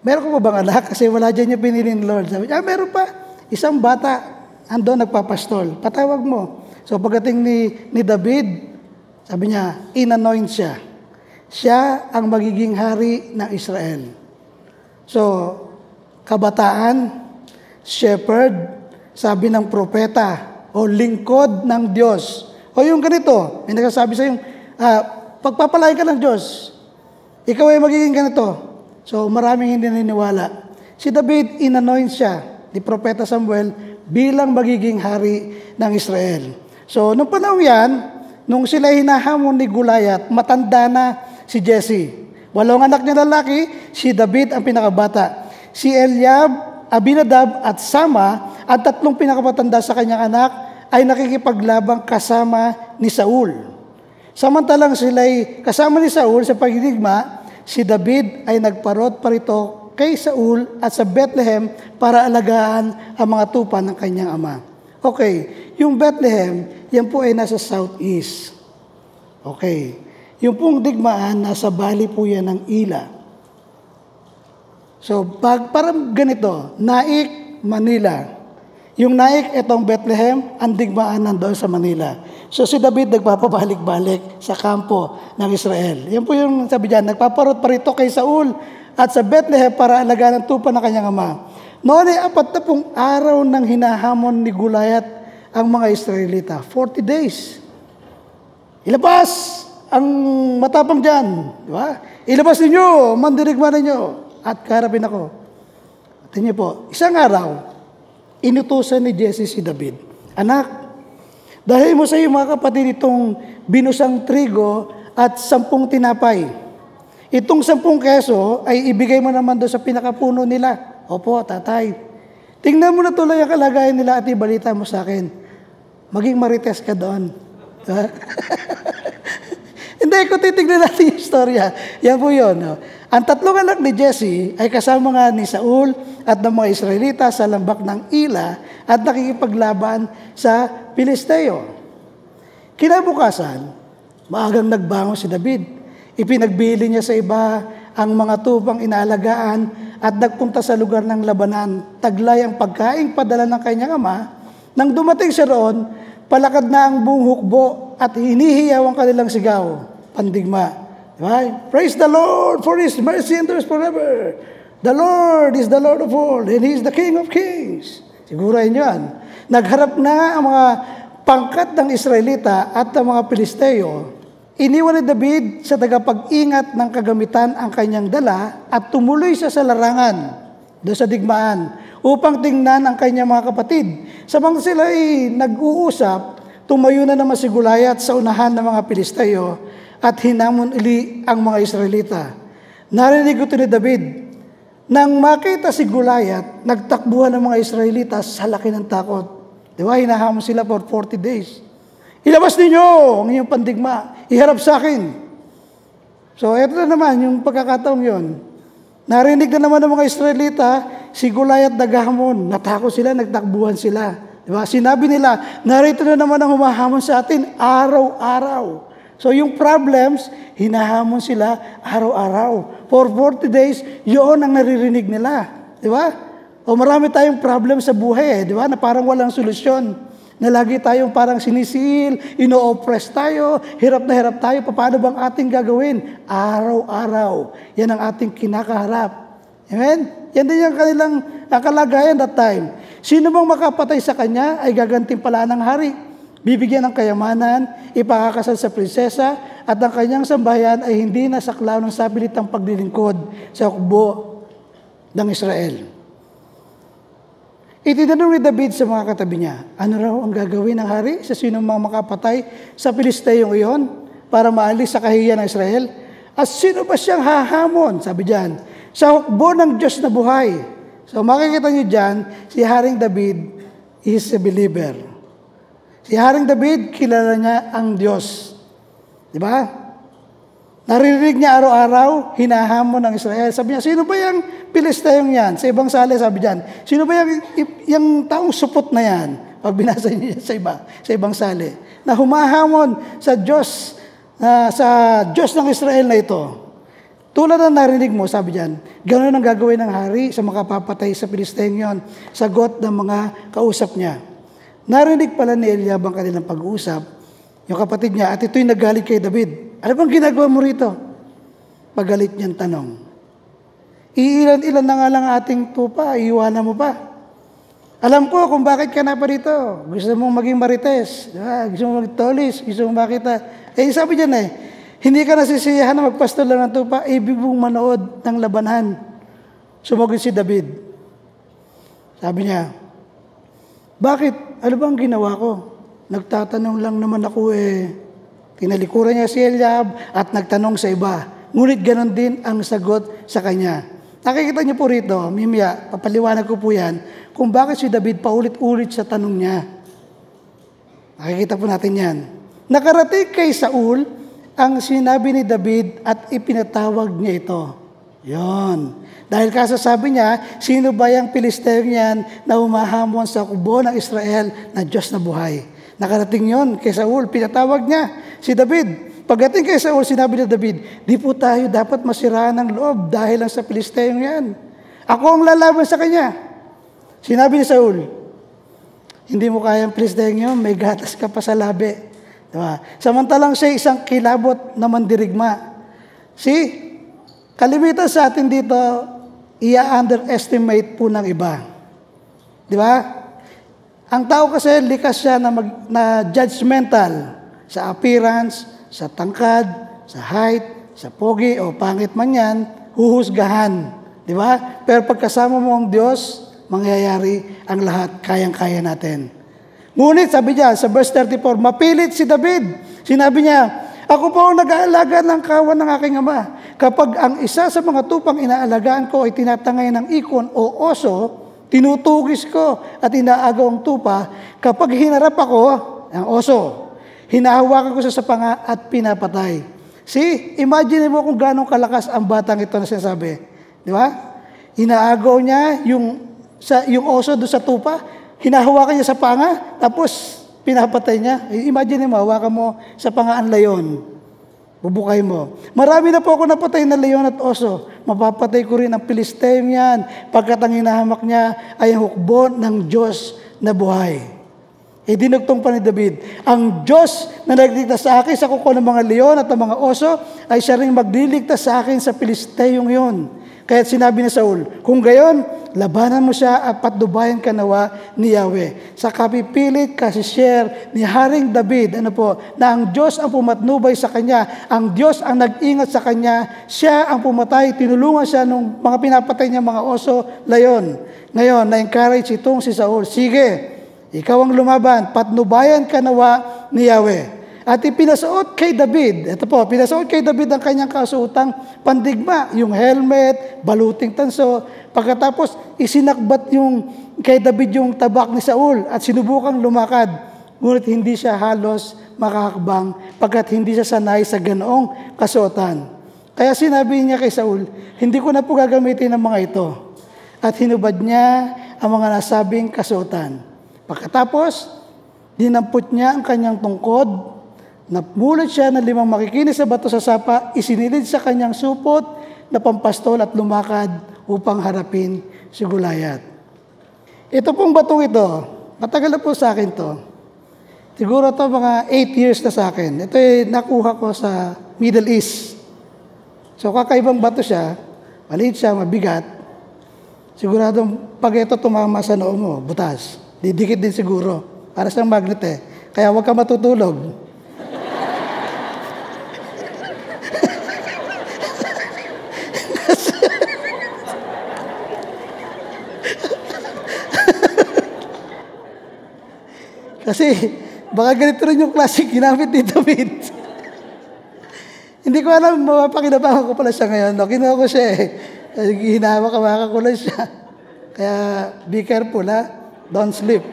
meron ko ba bang anak? Kasi wala dyan yung pinili ni Lord. Sabi ah, meron pa. Isang bata, ando nagpapastol. Patawag mo. So pagdating ni, ni David, sabi niya, inanoint siya. Siya ang magiging hari ng Israel. So, kabataan, shepherd, sabi ng propeta, o lingkod ng Diyos. O yung ganito, may nagsasabi sa yung, ah, pagpapalay ka ng Diyos, ikaw ay magiging ganito. So, maraming hindi naniniwala. Si David, inanoint siya, ni Propeta Samuel, bilang magiging hari ng Israel. So, nung panahon yan, nung sila hinahamon ni Gulayat, matanda na si Jesse. Walong anak niya lalaki, si David ang pinakabata. Si Eliab, Abinadab at Sama, at tatlong pinakamatanda sa kanyang anak, ay nakikipaglabang kasama ni Saul. Samantalang sila'y kasama ni Saul sa pagdigma, si David ay nagparot parito kay Saul at sa Bethlehem para alagaan ang mga tupa ng kanyang ama. Okay, yung Bethlehem, yan po ay nasa southeast. Okay. Yung pong digmaan, nasa bali po yan ng Ila. So, pag, parang ganito, Naik, Manila. Yung Naik, itong Bethlehem, ang digmaan nandoon sa Manila. So, si David nagpapabalik-balik sa kampo ng Israel. Yan po yung sabi dyan, nagpaparot pa rito kay Saul at sa Bethlehem para alagaan ang tupa ng kanyang ama. Noon ay apat na pong araw ng hinahamon ni Gulayat ang mga Israelita. 40 days. Ilabas ang matapang dyan. Di ba? Ilabas ninyo, mandirigma ninyo. At karapin ako. Tingnan niyo po, isang araw, inutusan ni Jesse si David. Anak, Dahil mo sa iyo mga kapatid itong binusang trigo at sampung tinapay. Itong sampung keso ay ibigay mo naman doon sa pinakapuno nila. Opo, tatay. Tingnan mo na tuloy ang kalagayan nila at ibalita mo sa akin. Maging marites ka doon. Hindi, kung titignan natin yung istorya, yan po yun. No? Ang tatlong anak ni Jesse ay kasama nga ni Saul at ng mga Israelita sa lambak ng Ila at nakikipaglaban sa Pilisteo. Kinabukasan, maagang nagbangon si David. Ipinagbili niya sa iba ang mga tupang inaalagaan at nagpunta sa lugar ng labanan. Taglay ang pagkaing padala ng kanyang ama. Nang dumating siya roon, palakad na ang buong hukbo at hinihiyaw ang kanilang sigaw. Pandigma. Diba? Praise the Lord for His mercy endures forever. The Lord is the Lord of all and He is the King of kings. Sigurahin nyo yan. Nagharap na ang mga pangkat ng Israelita at ang mga Pilisteo. Iniwan ni David sa tagapag-ingat ng kagamitan ang kanyang dala at tumuloy siya sa larangan doon sa digmaan upang tingnan ang kanyang mga kapatid. Sabang sila ay nag-uusap, tumayo na naman si Gulayat sa unahan ng mga Pilisteo at hinamon uli ang mga Israelita. Narinig ito ni David, nang makita si Gulayat, nagtakbuhan ng mga Israelita sa laki ng takot. Di ba? Hinahamon sila for 40 days. Ilabas ninyo ang inyong pandigma. Iharap sa akin. So, ito na naman yung pagkakataong yon. Narinig na naman ng mga Israelita, si Gulayat naghamon. Natakot sila, nagtakbuhan sila. Di ba? Sinabi nila, narito na naman ang humahamon sa atin araw-araw. So yung problems, hinahamon sila araw-araw. For 40 days, yun ang naririnig nila. Di ba? O marami tayong problem sa buhay eh, di ba? Na parang walang solusyon. Na lagi tayong parang sinisil, ino-oppress tayo, hirap na hirap tayo. Paano bang ating gagawin? Araw-araw. Yan ang ating kinakaharap. Amen? Yan din yung kanilang kalagayan that time. Sino bang makapatay sa kanya ay gagantimpala ng hari. Bibigyan ng kayamanan, ipakakasal sa prinsesa, at ang kanyang sambayan ay hindi nasaklaw ng sabilitang paglilingkod sa kubo ng Israel. Itinanong ni David sa mga katabi niya, ano raw ang gagawin ng hari sa sinong mga makapatay sa Pilisteyong iyon para maalis sa kahiyan ng Israel? At sino ba siyang hahamon? Sabi diyan, sa hukbo ng Diyos na buhay. So makikita niyo diyan, si Haring David is a believer. Si Haring David, kilala niya ang Diyos. Di ba? Naririnig niya araw-araw, hinahamon ng Israel. Sabi niya, sino ba yung Pilistayong yan? Sa ibang sali, sabi diyan, sino ba yung, yung taong supot na yan? Pag binasa niya sa iba, sa ibang sali. Na humahamon sa Diyos, na sa Diyos ng Israel na ito. Tulad ng narinig mo, sabi diyan, ganoon ang gagawin ng hari sa makapapatay sa Pilistayong yon, sagot ng mga kausap niya. Narinig pala ni Eliab ang kanilang pag-uusap, yung kapatid niya, at ito'y nagalit kay David. Ano bang ginagawa mo rito? Pagalit niyang tanong. Iilan-ilan na nga lang ating tupa, iiwanan mo pa. Alam ko kung bakit ka na pa rito. Gusto mong maging marites. Diba? Gusto mong magtolis. Gusto mong makita. Eh, sabi dyan eh, hindi ka nasisiyahan na magpastol lang ng tupa, ibig mong manood ng labanan. Sumagot si David. Sabi niya, bakit? Ano bang ginawa ko? Nagtatanong lang naman ako eh. Tinalikuran niya si Eliab at nagtanong sa iba. Ngunit ganon din ang sagot sa kanya. Nakikita niyo po rito, Mimya, papaliwanag ko po yan, kung bakit si David paulit-ulit sa tanong niya. Nakikita po natin yan. Nakarating kay Saul ang sinabi ni David at ipinatawag niya ito. Yon. Dahil kasasabi niya, sino ba yung Pilisteo niyan na humahamon sa kubo ng Israel na Diyos na buhay? Nakarating yon kay Saul, pinatawag niya si David. Pagdating kay Saul, sinabi ni David, di po tayo dapat masiraan ng loob dahil lang sa Pilisteo yan. Ako ang lalaban sa kanya. Sinabi ni Saul, hindi mo kayang Pilisteo yun, may gatas ka pa sa labi. Diba? Samantalang siya isang kilabot na mandirigma. See, kalimitan sa atin dito, i-underestimate po ng iba. Di ba? Ang tao kasi likas siya na, mag, na judgmental sa appearance, sa tangkad, sa height, sa pogi o pangit man yan, huhusgahan. Di ba? Pero pagkasama mo ang Diyos, mangyayari ang lahat, kayang-kaya natin. Ngunit sabi niya sa verse 34, mapilit si David. Sinabi niya, ako po ang nag-aalaga ng kawan ng aking ama. Kapag ang isa sa mga tupang inaalagaan ko ay tinatangay ng ikon o oso, tinutugis ko at inaagaw ang tupa. Kapag hinarap ako, ang oso, hinahawakan ko sa sapanga at pinapatay. See, imagine mo kung gano'ng kalakas ang batang ito na sinasabi. Di ba? Inaagaw niya yung, sa, yung oso doon sa tupa, hinahawakan niya sa panga, tapos pinapatay niya. Imagine mo, hawakan mo sa pangaan layon. Bubukay mo. Marami na po ako napatay na leon at oso. Mapapatay ko rin ang Pilisteo yan pagkat ang hinahamak niya ay hukbo ng Diyos na buhay. E dinugtong pa ni David, ang Diyos na nagligtas sa akin sa kuko ng mga leon at ng mga oso ay siya rin magliligtas sa akin sa Pilisteyong yon. Kaya sinabi ni Saul, kung gayon, labanan mo siya at patdubayan ka nawa ni Yahweh. Sa kapipilit kasi share ni Haring David, ano po, na ang Diyos ang pumatnubay sa kanya, ang Diyos ang nag-ingat sa kanya, siya ang pumatay, tinulungan siya nung mga pinapatay niya mga oso, layon. Ngayon, na-encourage itong si Saul, sige, ikaw ang lumaban, patnubayan ka nawa ni Yahweh. At ipinasuot kay David, ito po, pinasuot kay David ang kanyang kasuotang pandigma, yung helmet, baluting tanso. Pagkatapos, isinakbat yung kay David yung tabak ni Saul at sinubukang lumakad. Ngunit hindi siya halos makakakbang pagkat hindi siya sanay sa ganoong kasuotan. Kaya sinabi niya kay Saul, hindi ko na po gagamitin ang mga ito. At hinubad niya ang mga nasabing kasuotan. Pagkatapos, dinampot niya ang kanyang tungkod Namulat siya ng limang makikinis sa bato sa sapa, isinilid sa kanyang supot na pampastol at lumakad upang harapin si Gulayat. Ito pong batong ito, matagal na po sa akin to. Siguro to mga 8 years na sa akin. Ito ay nakuha ko sa Middle East. So kakaibang bato siya, maliit siya, mabigat. Siguradong pag ito tumama sa noo mo, butas. Didikit din siguro. Para sa magnet eh. Kaya huwag ka matutulog. Kasi baka ganito rin yung classic ginamit ni David. Hindi ko alam, mapapakinabangan ko pala siya ngayon. No? Kinuha ko siya eh. Hinawa ka, lang siya. Kaya be careful ha. Don't sleep.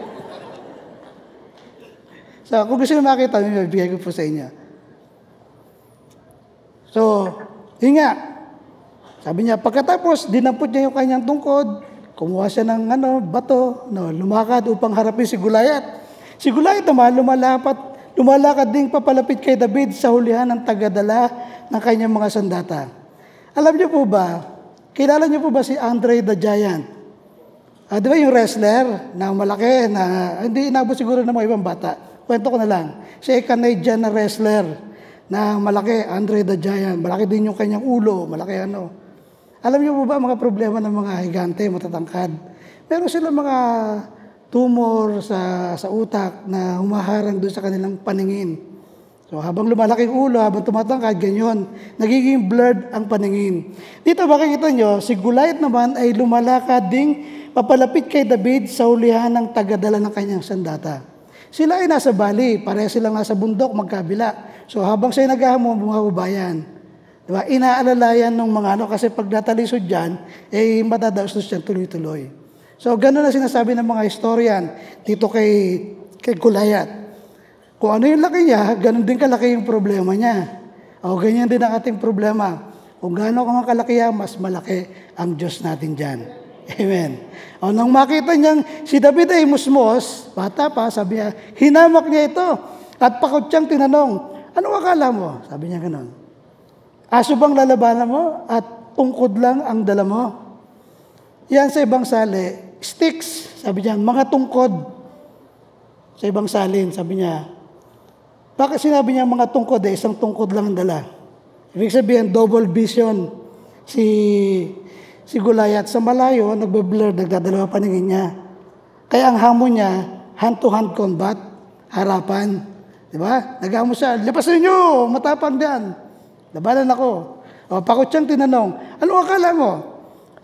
So, kung gusto nyo makita, may bigay ko po sa inyo. So, yun nga. Sabi niya, pagkatapos, dinampot niya yung kanyang tungkod, kumuha siya ng ano, bato, no, lumakad upang harapin si Gulayat. Si Goliath naman, lumalapat, lumalakad ding papalapit kay David sa hulihan ng tagadala ng kanyang mga sandata. Alam niyo po ba, kilala niyo po ba si Andre the Giant? Ah, di ba yung wrestler na malaki, na hindi inabot siguro ng mga ibang bata. Kwento ko na lang. Siya ay Canadian na wrestler na malaki, Andre the Giant. Malaki din yung kanyang ulo, malaki ano. Alam niyo po ba mga problema ng mga higante, matatangkad? Meron sila mga tumor sa, sa utak na humaharang doon sa kanilang paningin. So habang lumalaki ang ulo, habang tumatangkad, ganyan, nagiging blurred ang paningin. Dito makikita nyo, si Goliath naman ay lumalakad ding papalapit kay David sa ulihan ng tagadala ng kanyang sandata. Sila ay nasa bali, pareha silang nasa bundok, magkabila. So habang siya naghahamon, mga ubayan, diba? inaalalayan ng mga ano, kasi pag natalisod dyan, eh matadaos dyan tuloy-tuloy. So, gano'n na sinasabi ng mga historian dito kay, kay Gulayat. Kung ano yung laki niya, gano'n din kalaki yung problema niya. O ganyan din ang ating problema. Kung gaano ka kalaki yan, mas malaki ang Diyos natin dyan. Amen. O nang makita niyang si David ay musmos, bata pa, sabi niya, hinamak niya ito. At pakot siyang tinanong, ano akala mo? Sabi niya gano'n. Aso bang lalabanan mo at tungkod lang ang dala mo? Yan sa ibang sali, sticks, sabi niya, mga tungkod. Sa ibang salin, sabi niya. Bakit sinabi niya mga tungkod eh, isang tungkod lang ang dala. Ibig sabihin, double vision. Si, si Gulayat sa malayo, nagbe-blur, nagdadalawa paningin niya. Kaya ang hamon niya, hand-to-hand combat, harapan. Di ba? Nagamo siya, lapasin niyo, matapang diyan. Labanan ako. O, pakot siyang tinanong, ano akala mo?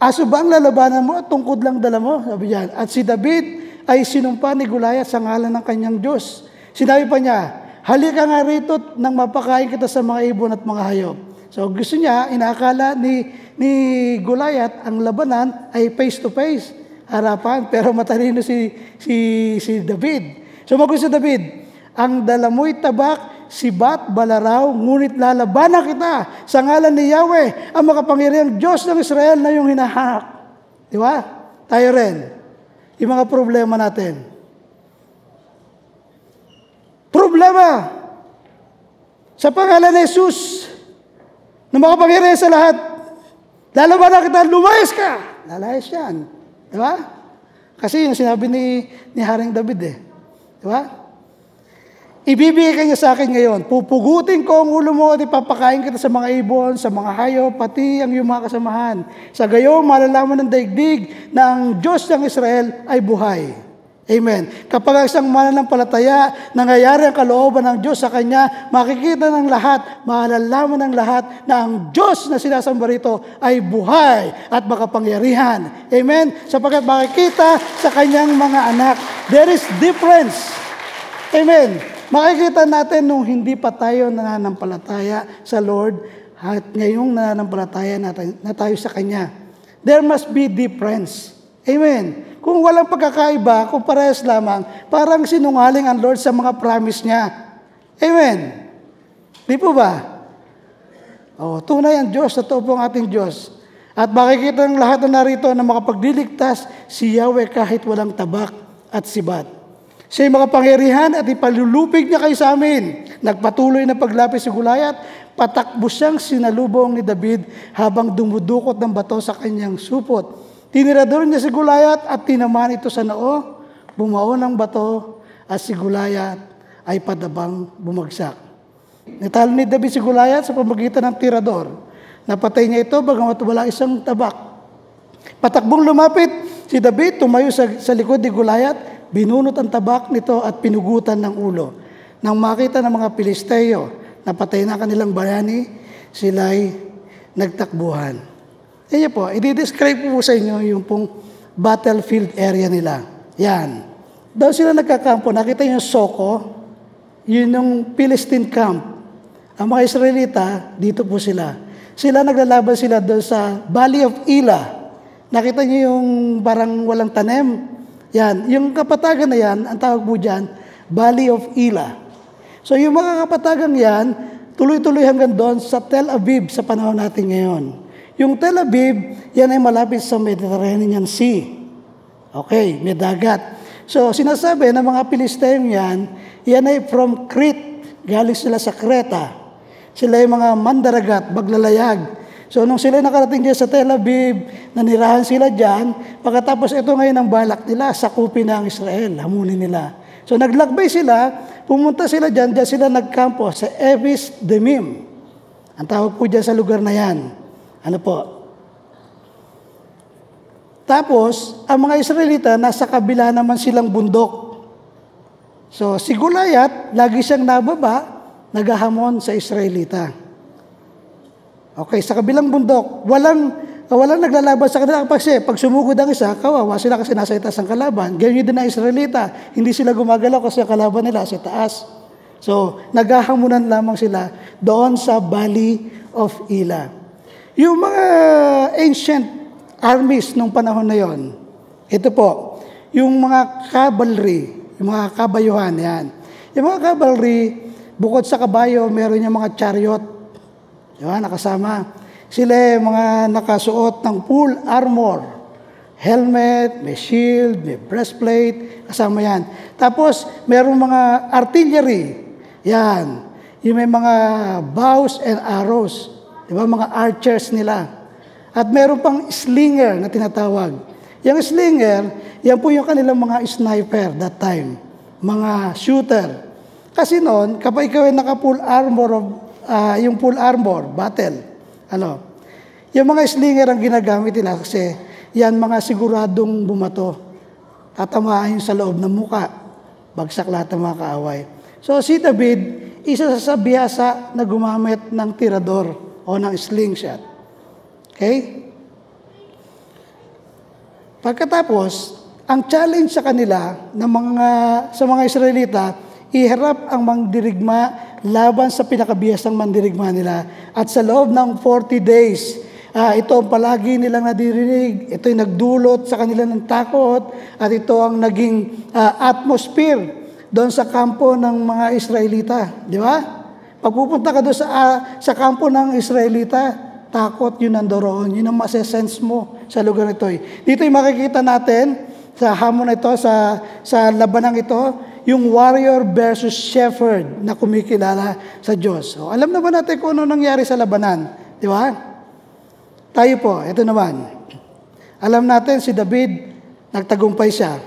Aso ba ang lalabanan mo at tungkod lang dala mo? Sabi niya. At si David ay sinumpa ni Goliath sa ngalan ng kanyang Diyos. Sinabi pa niya, halika nga rito nang mapakain kita sa mga ibon at mga hayop. So gusto niya, inakala ni, ni Goliath ang labanan ay face to face, harapan, pero matalino si, si, si David. So mag si David, ang dala mo'y tabak, sibat, balaraw, ngunit lalabanan kita sa ngalan ni Yahweh, ang makapangyarihang Diyos ng Israel na yung hinahanap. Di ba? Tayo rin. Yung mga problema natin. Problema! Sa pangalan ni Jesus, na makapangyarihan sa lahat, lalabanan kita, lumayas ka! Lalayas yan. Di ba? Kasi yung sinabi ni, ni Haring David eh. Di ba? Ibibigay niya sa akin ngayon. Pupugutin ko ang ulo mo at ipapakain kita sa mga ibon, sa mga hayop, pati ang iyong mga kasamahan. Sa gayon, malalaman ng daigdig na ang Diyos ng Israel ay buhay. Amen. Kapag isang mananampalataya, nangyayari ang kalooban ng Diyos sa Kanya, makikita ng lahat, malalaman ng lahat na ang Diyos na sinasamba rito ay buhay at makapangyarihan. Amen. Sapagkat makikita sa Kanyang mga anak. There is difference. Amen. Makikita natin nung hindi pa tayo nananampalataya sa Lord at ngayong nananampalataya na tayo sa Kanya. There must be difference. Amen. Kung walang pagkakaiba, kung parehas lamang, parang sinungaling ang Lord sa mga promise niya. Amen. Di po ba? Oh, tunay ang Diyos, totoo po ang ating Diyos. At makikita ng lahat na narito na makapagliligtas si Yahweh kahit walang tabak at sibat. Siya'y makapangyarihan at ipalulupig niya kayo sa amin. Nagpatuloy na paglapis si Gulayat, patakbo siyang sinalubong ni David habang dumudukot ng bato sa kanyang supot. Tinirador niya si Gulayat at tinamaan ito sa noo, bumao ng bato at si Gulayat ay padabang bumagsak. Natalo ni David si Gulayat sa pamagitan ng tirador. Napatay niya ito bagamat wala isang tabak. Patakbong lumapit si David, tumayo sa, sa likod ni Gulayat, binunot ang tabak nito at pinugutan ng ulo. Nang makita ng mga Pilisteo na patay na kanilang bayani, sila'y nagtakbuhan. Yan po, i-describe po sa inyo yung pong battlefield area nila. Yan. Doon sila nagkakampo. Nakita yung Soko, yun yung Philistine camp. Ang mga Israelita, dito po sila. Sila naglalaban sila doon sa Valley of Ila. Nakita niyo yung parang walang tanem? Yan. Yung kapatagan na yan, ang tawag po dyan, Valley of Ila. So yung mga kapatagan yan, tuloy-tuloy hanggang doon sa Tel Aviv sa panahon natin ngayon. Yung Tel Aviv, yan ay malapit sa Mediterranean Sea. Okay, may dagat. So, sinasabi ng mga Pilistayong yan, yan ay from Crete. Galing sila sa Creta. Sila ay mga mandaragat, baglalayag. So, nung sila nakarating dyan sa Tel Aviv, nanirahan sila dyan, pagkatapos ito ngayon ang balak nila, sakupin ang Israel, hamunin nila. So, naglakbay sila, pumunta sila dyan, dyan sila nagkampo sa Evis Demim. Ang tawag po dyan sa lugar na yan. Ano po? Tapos, ang mga Israelita, nasa kabila naman silang bundok. So, si Gulayat, lagi siyang nababa, nagahamon sa Israelita. Okay, sa kabilang bundok, walang walang naglalaban sa kanila kasi pag sumugod ang isa, kawawa sila kasi nasa itaas ang kalaban. Ganyan din ang Israelita. Hindi sila gumagalaw kasi ang kalaban nila sa taas. So, naghahamunan lamang sila doon sa Valley of Ila. Yung mga ancient armies nung panahon na yon, ito po, yung mga cavalry, yung mga kabayuhan, yan. Yung mga cavalry, bukod sa kabayo, meron yung mga chariot, yan, nakasama. Sila yung mga nakasuot ng full armor, helmet, may shield, may breastplate, kasama yan. Tapos, merong mga artillery, yan. Yung may mga bows and arrows. Di ba? Mga archers nila. At meron pang slinger na tinatawag. Yung slinger, yan po yung kanilang mga sniper that time. Mga shooter. Kasi noon, kapag ikaw ay naka-full armor of, uh, yung full armor, battle, ano, yung mga slinger ang ginagamit nila kasi yan mga siguradong bumato. Tatamaan sa loob ng muka. Bagsak lahat ng mga kaaway. So si David, isa sa biyasa na gumamit ng tirador o ng slingshot. Okay? Pagkatapos, Ang challenge sa kanila ng mga sa mga Israelita, iharap ang mandirigma laban sa pinakabihasang mandirigma nila. At sa loob ng 40 days, ah, ito ang palagi nilang nadirinig. Ito yung nagdulot sa kanila ng takot at ito ang naging ah, atmosphere doon sa kampo ng mga Israelita. Di ba? Pag pupunta ka doon sa, ah, sa kampo ng Israelita, takot yun nandoroon. Yun ang masesense mo sa lugar nito. eh. Dito yung makikita natin sa hamon na ito, sa, sa labanang ito, yung warrior versus shepherd na kumikilala sa Diyos. So, alam na ba natin kung ano nangyari sa labanan? Di ba? Tayo po, ito naman. Alam natin si David, nagtagumpay siya.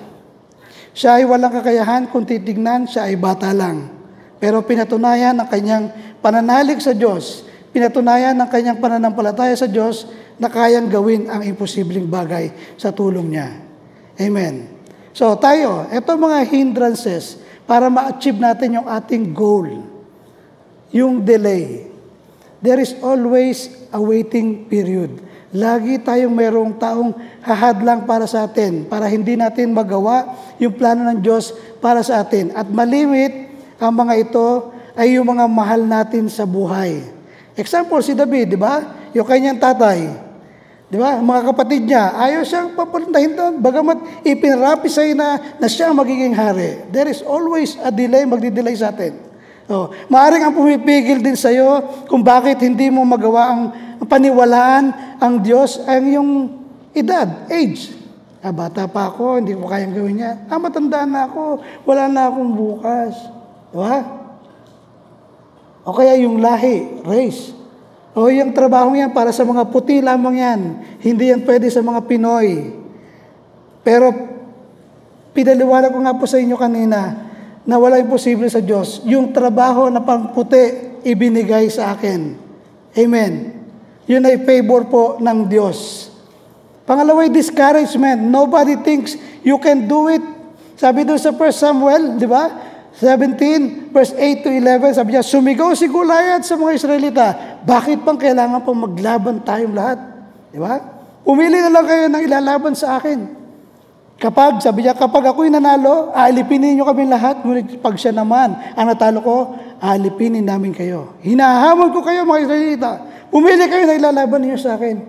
Siya ay walang kakayahan kung titignan, siya ay bata lang. Pero pinatunayan ang kanyang pananalig sa Diyos Pinatunayan ng kanyang pananampalataya sa Diyos na kayang gawin ang imposibleng bagay sa tulong niya. Amen. So tayo, ito mga hindrances para ma-achieve natin yung ating goal. Yung delay. There is always a waiting period. Lagi tayong mayroong taong hahadlang para sa atin, para hindi natin magawa yung plano ng Diyos para sa atin. At malimit ang mga ito ay yung mga mahal natin sa buhay. Example, si David, di ba? Yung kanyang tatay. Di ba? Mga kapatid niya, ayaw siyang papuntahin doon. Bagamat ipinrapisay na, na siya magiging hari. There is always a delay, magdi-delay sa atin. Oh, maaring ang pumipigil din sa iyo kung bakit hindi mo magawa ang, ang paniwalaan ang Diyos ang yung edad, age. Ah, bata pa ako, hindi ko kayang gawin niya. Ah, matanda na ako, wala na akong bukas. Di ba? O kaya yung lahi, race. O yung trabaho yan para sa mga puti lamang yan. Hindi yan pwede sa mga Pinoy. Pero pinaliwanag ko nga po sa inyo kanina na wala imposible sa Diyos. Yung trabaho na pang puti, ibinigay sa akin. Amen. Yun ay favor po ng Diyos. Pangalaway, discouragement. Nobody thinks you can do it. Sabi doon sa 1 Samuel, di ba? 17, verse 8 to 11, sabi niya, sumigaw si Goliath sa mga Israelita, bakit pang kailangan pang maglaban tayong lahat? Di ba? Umili na lang kayo ng ilalaban sa akin. Kapag, sabi niya, kapag ako'y nanalo, aalipinin niyo kami lahat, ngunit pag siya naman ang natalo ko, aalipinin namin kayo. Hinahamon ko kayo mga Israelita. Pumili kayo na ilalaban niyo sa akin.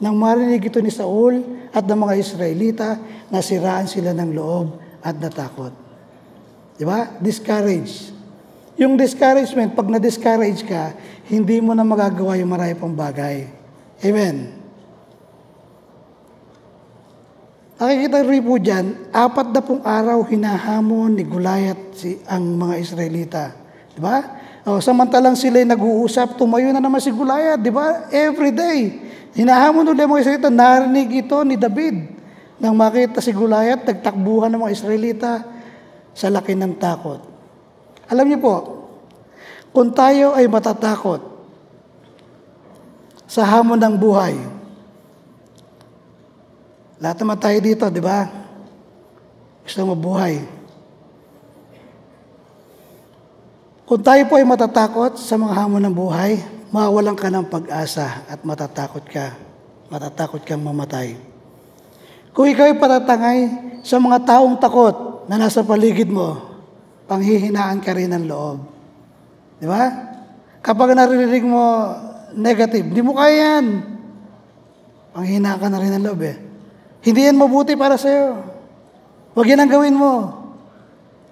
Nang marinig ito ni Saul at ng mga Israelita, nasiraan sila ng loob at natakot. Di ba? Discourage. Yung discouragement, pag na-discourage ka, hindi mo na magagawa yung marami pang bagay. Amen. Nakikita rin po dyan, apat na pong araw hinahamon ni Gulayat si, ang mga Israelita. Di ba? O, samantalang sila nag-uusap, tumayo na naman si Gulayat, di ba? Every day. Hinahamon ulit mga Israelita, narinig ito ni David. Nang makita si Gulayat, nagtakbuhan ng mga Israelita, sa laki ng takot. Alam niyo po, kung tayo ay matatakot sa hamon ng buhay, lahat naman tayo dito, di ba? Gusto mo buhay. Kung tayo po ay matatakot sa mga hamon ng buhay, mawalan ka ng pag-asa at matatakot ka. Matatakot kang mamatay. Kung ikaw ay patatangay sa mga taong takot, na nasa paligid mo, panghihinaan ka rin ng loob. Di ba? Kapag naririnig mo negative, hindi mo kaya yan. Panghina ka na rin ng loob eh. Hindi yan mabuti para sa'yo. Huwag yan ang gawin mo.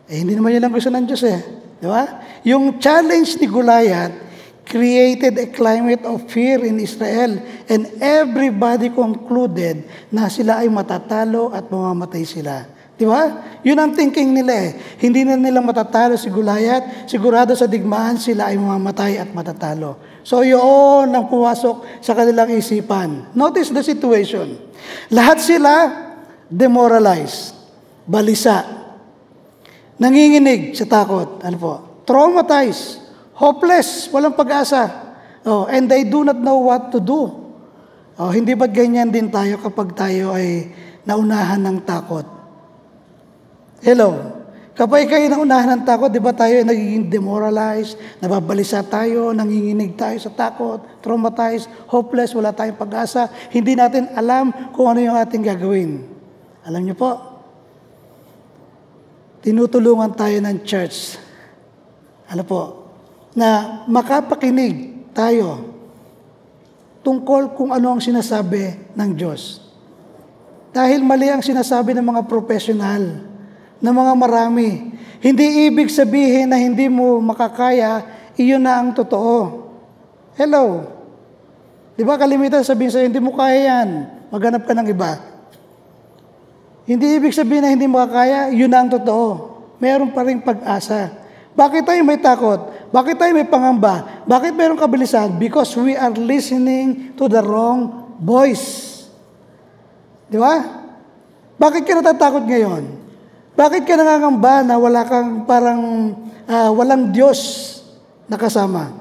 Eh, hindi naman yan ang gusto ng Diyos eh. Di ba? Yung challenge ni Goliath created a climate of fear in Israel and everybody concluded na sila ay matatalo at mamamatay sila. Di ba? Yun ang thinking nila eh. Hindi na nila matatalo si Gulayat. Sigurado sa digmaan sila ay mamamatay at matatalo. So yun ang pumasok sa kanilang isipan. Notice the situation. Lahat sila demoralized, balisa, nanginginig sa takot. Ano po? Traumatized, hopeless, walang pag-asa. Oh, and they do not know what to do. Oh, hindi ba't ganyan din tayo kapag tayo ay naunahan ng takot? Hello. Kapag kayo naunahan ng takot, di ba tayo ay nagiging demoralized, nababalisa tayo, nanginginig tayo sa takot, traumatized, hopeless, wala tayong pag-asa, hindi natin alam kung ano yung ating gagawin. Alam niyo po, tinutulungan tayo ng church. Ano po? Na makapakinig tayo tungkol kung ano ang sinasabi ng Diyos. Dahil mali ang sinasabi ng mga profesional, ng mga marami. Hindi ibig sabihin na hindi mo makakaya, iyon na ang totoo. Hello? Di ba kalimitan sabihin sa'yo, hindi mo kaya yan. Maghanap ka ng iba. Hindi ibig sabihin na hindi mo kaya, yun na ang totoo. Meron pa rin pag-asa. Bakit tayo may takot? Bakit tayo may pangamba? Bakit mayroong kabilisan? Because we are listening to the wrong voice. Di ba? Bakit ka natatakot ngayon? Bakit ka nangangamba na wala kang parang uh, walang Diyos na kasama?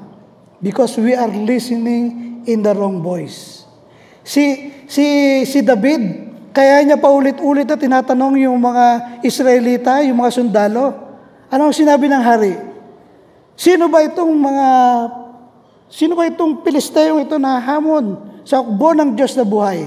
Because we are listening in the wrong voice. Si si si David, kaya niya paulit-ulit na tinatanong yung mga Israelita, yung mga sundalo, anong sinabi ng hari? Sino ba itong mga, sino ba itong Pilisteyong ito na hamon sa ukbo ng Diyos na buhay?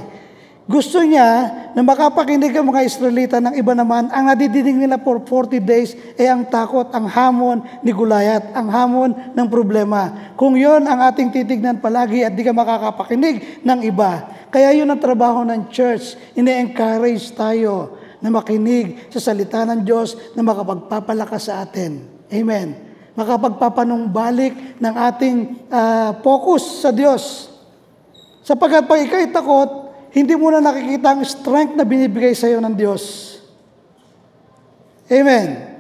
Gusto niya na makapakinig ang mga Israelita ng iba naman, ang nadidinig nila for 40 days ay ang takot, ang hamon ni Gulayat, ang hamon ng problema. Kung yon ang ating titignan palagi at di ka makakapakinig ng iba, kaya yun ang trabaho ng church. Ine-encourage tayo na makinig sa salita ng Diyos na makapagpapalakas sa atin. Amen. Makapagpapanumbalik ng ating uh, focus sa Diyos. Sapagkat pag ikay takot, hindi mo na nakikita ang strength na binibigay sa iyo ng Diyos. Amen.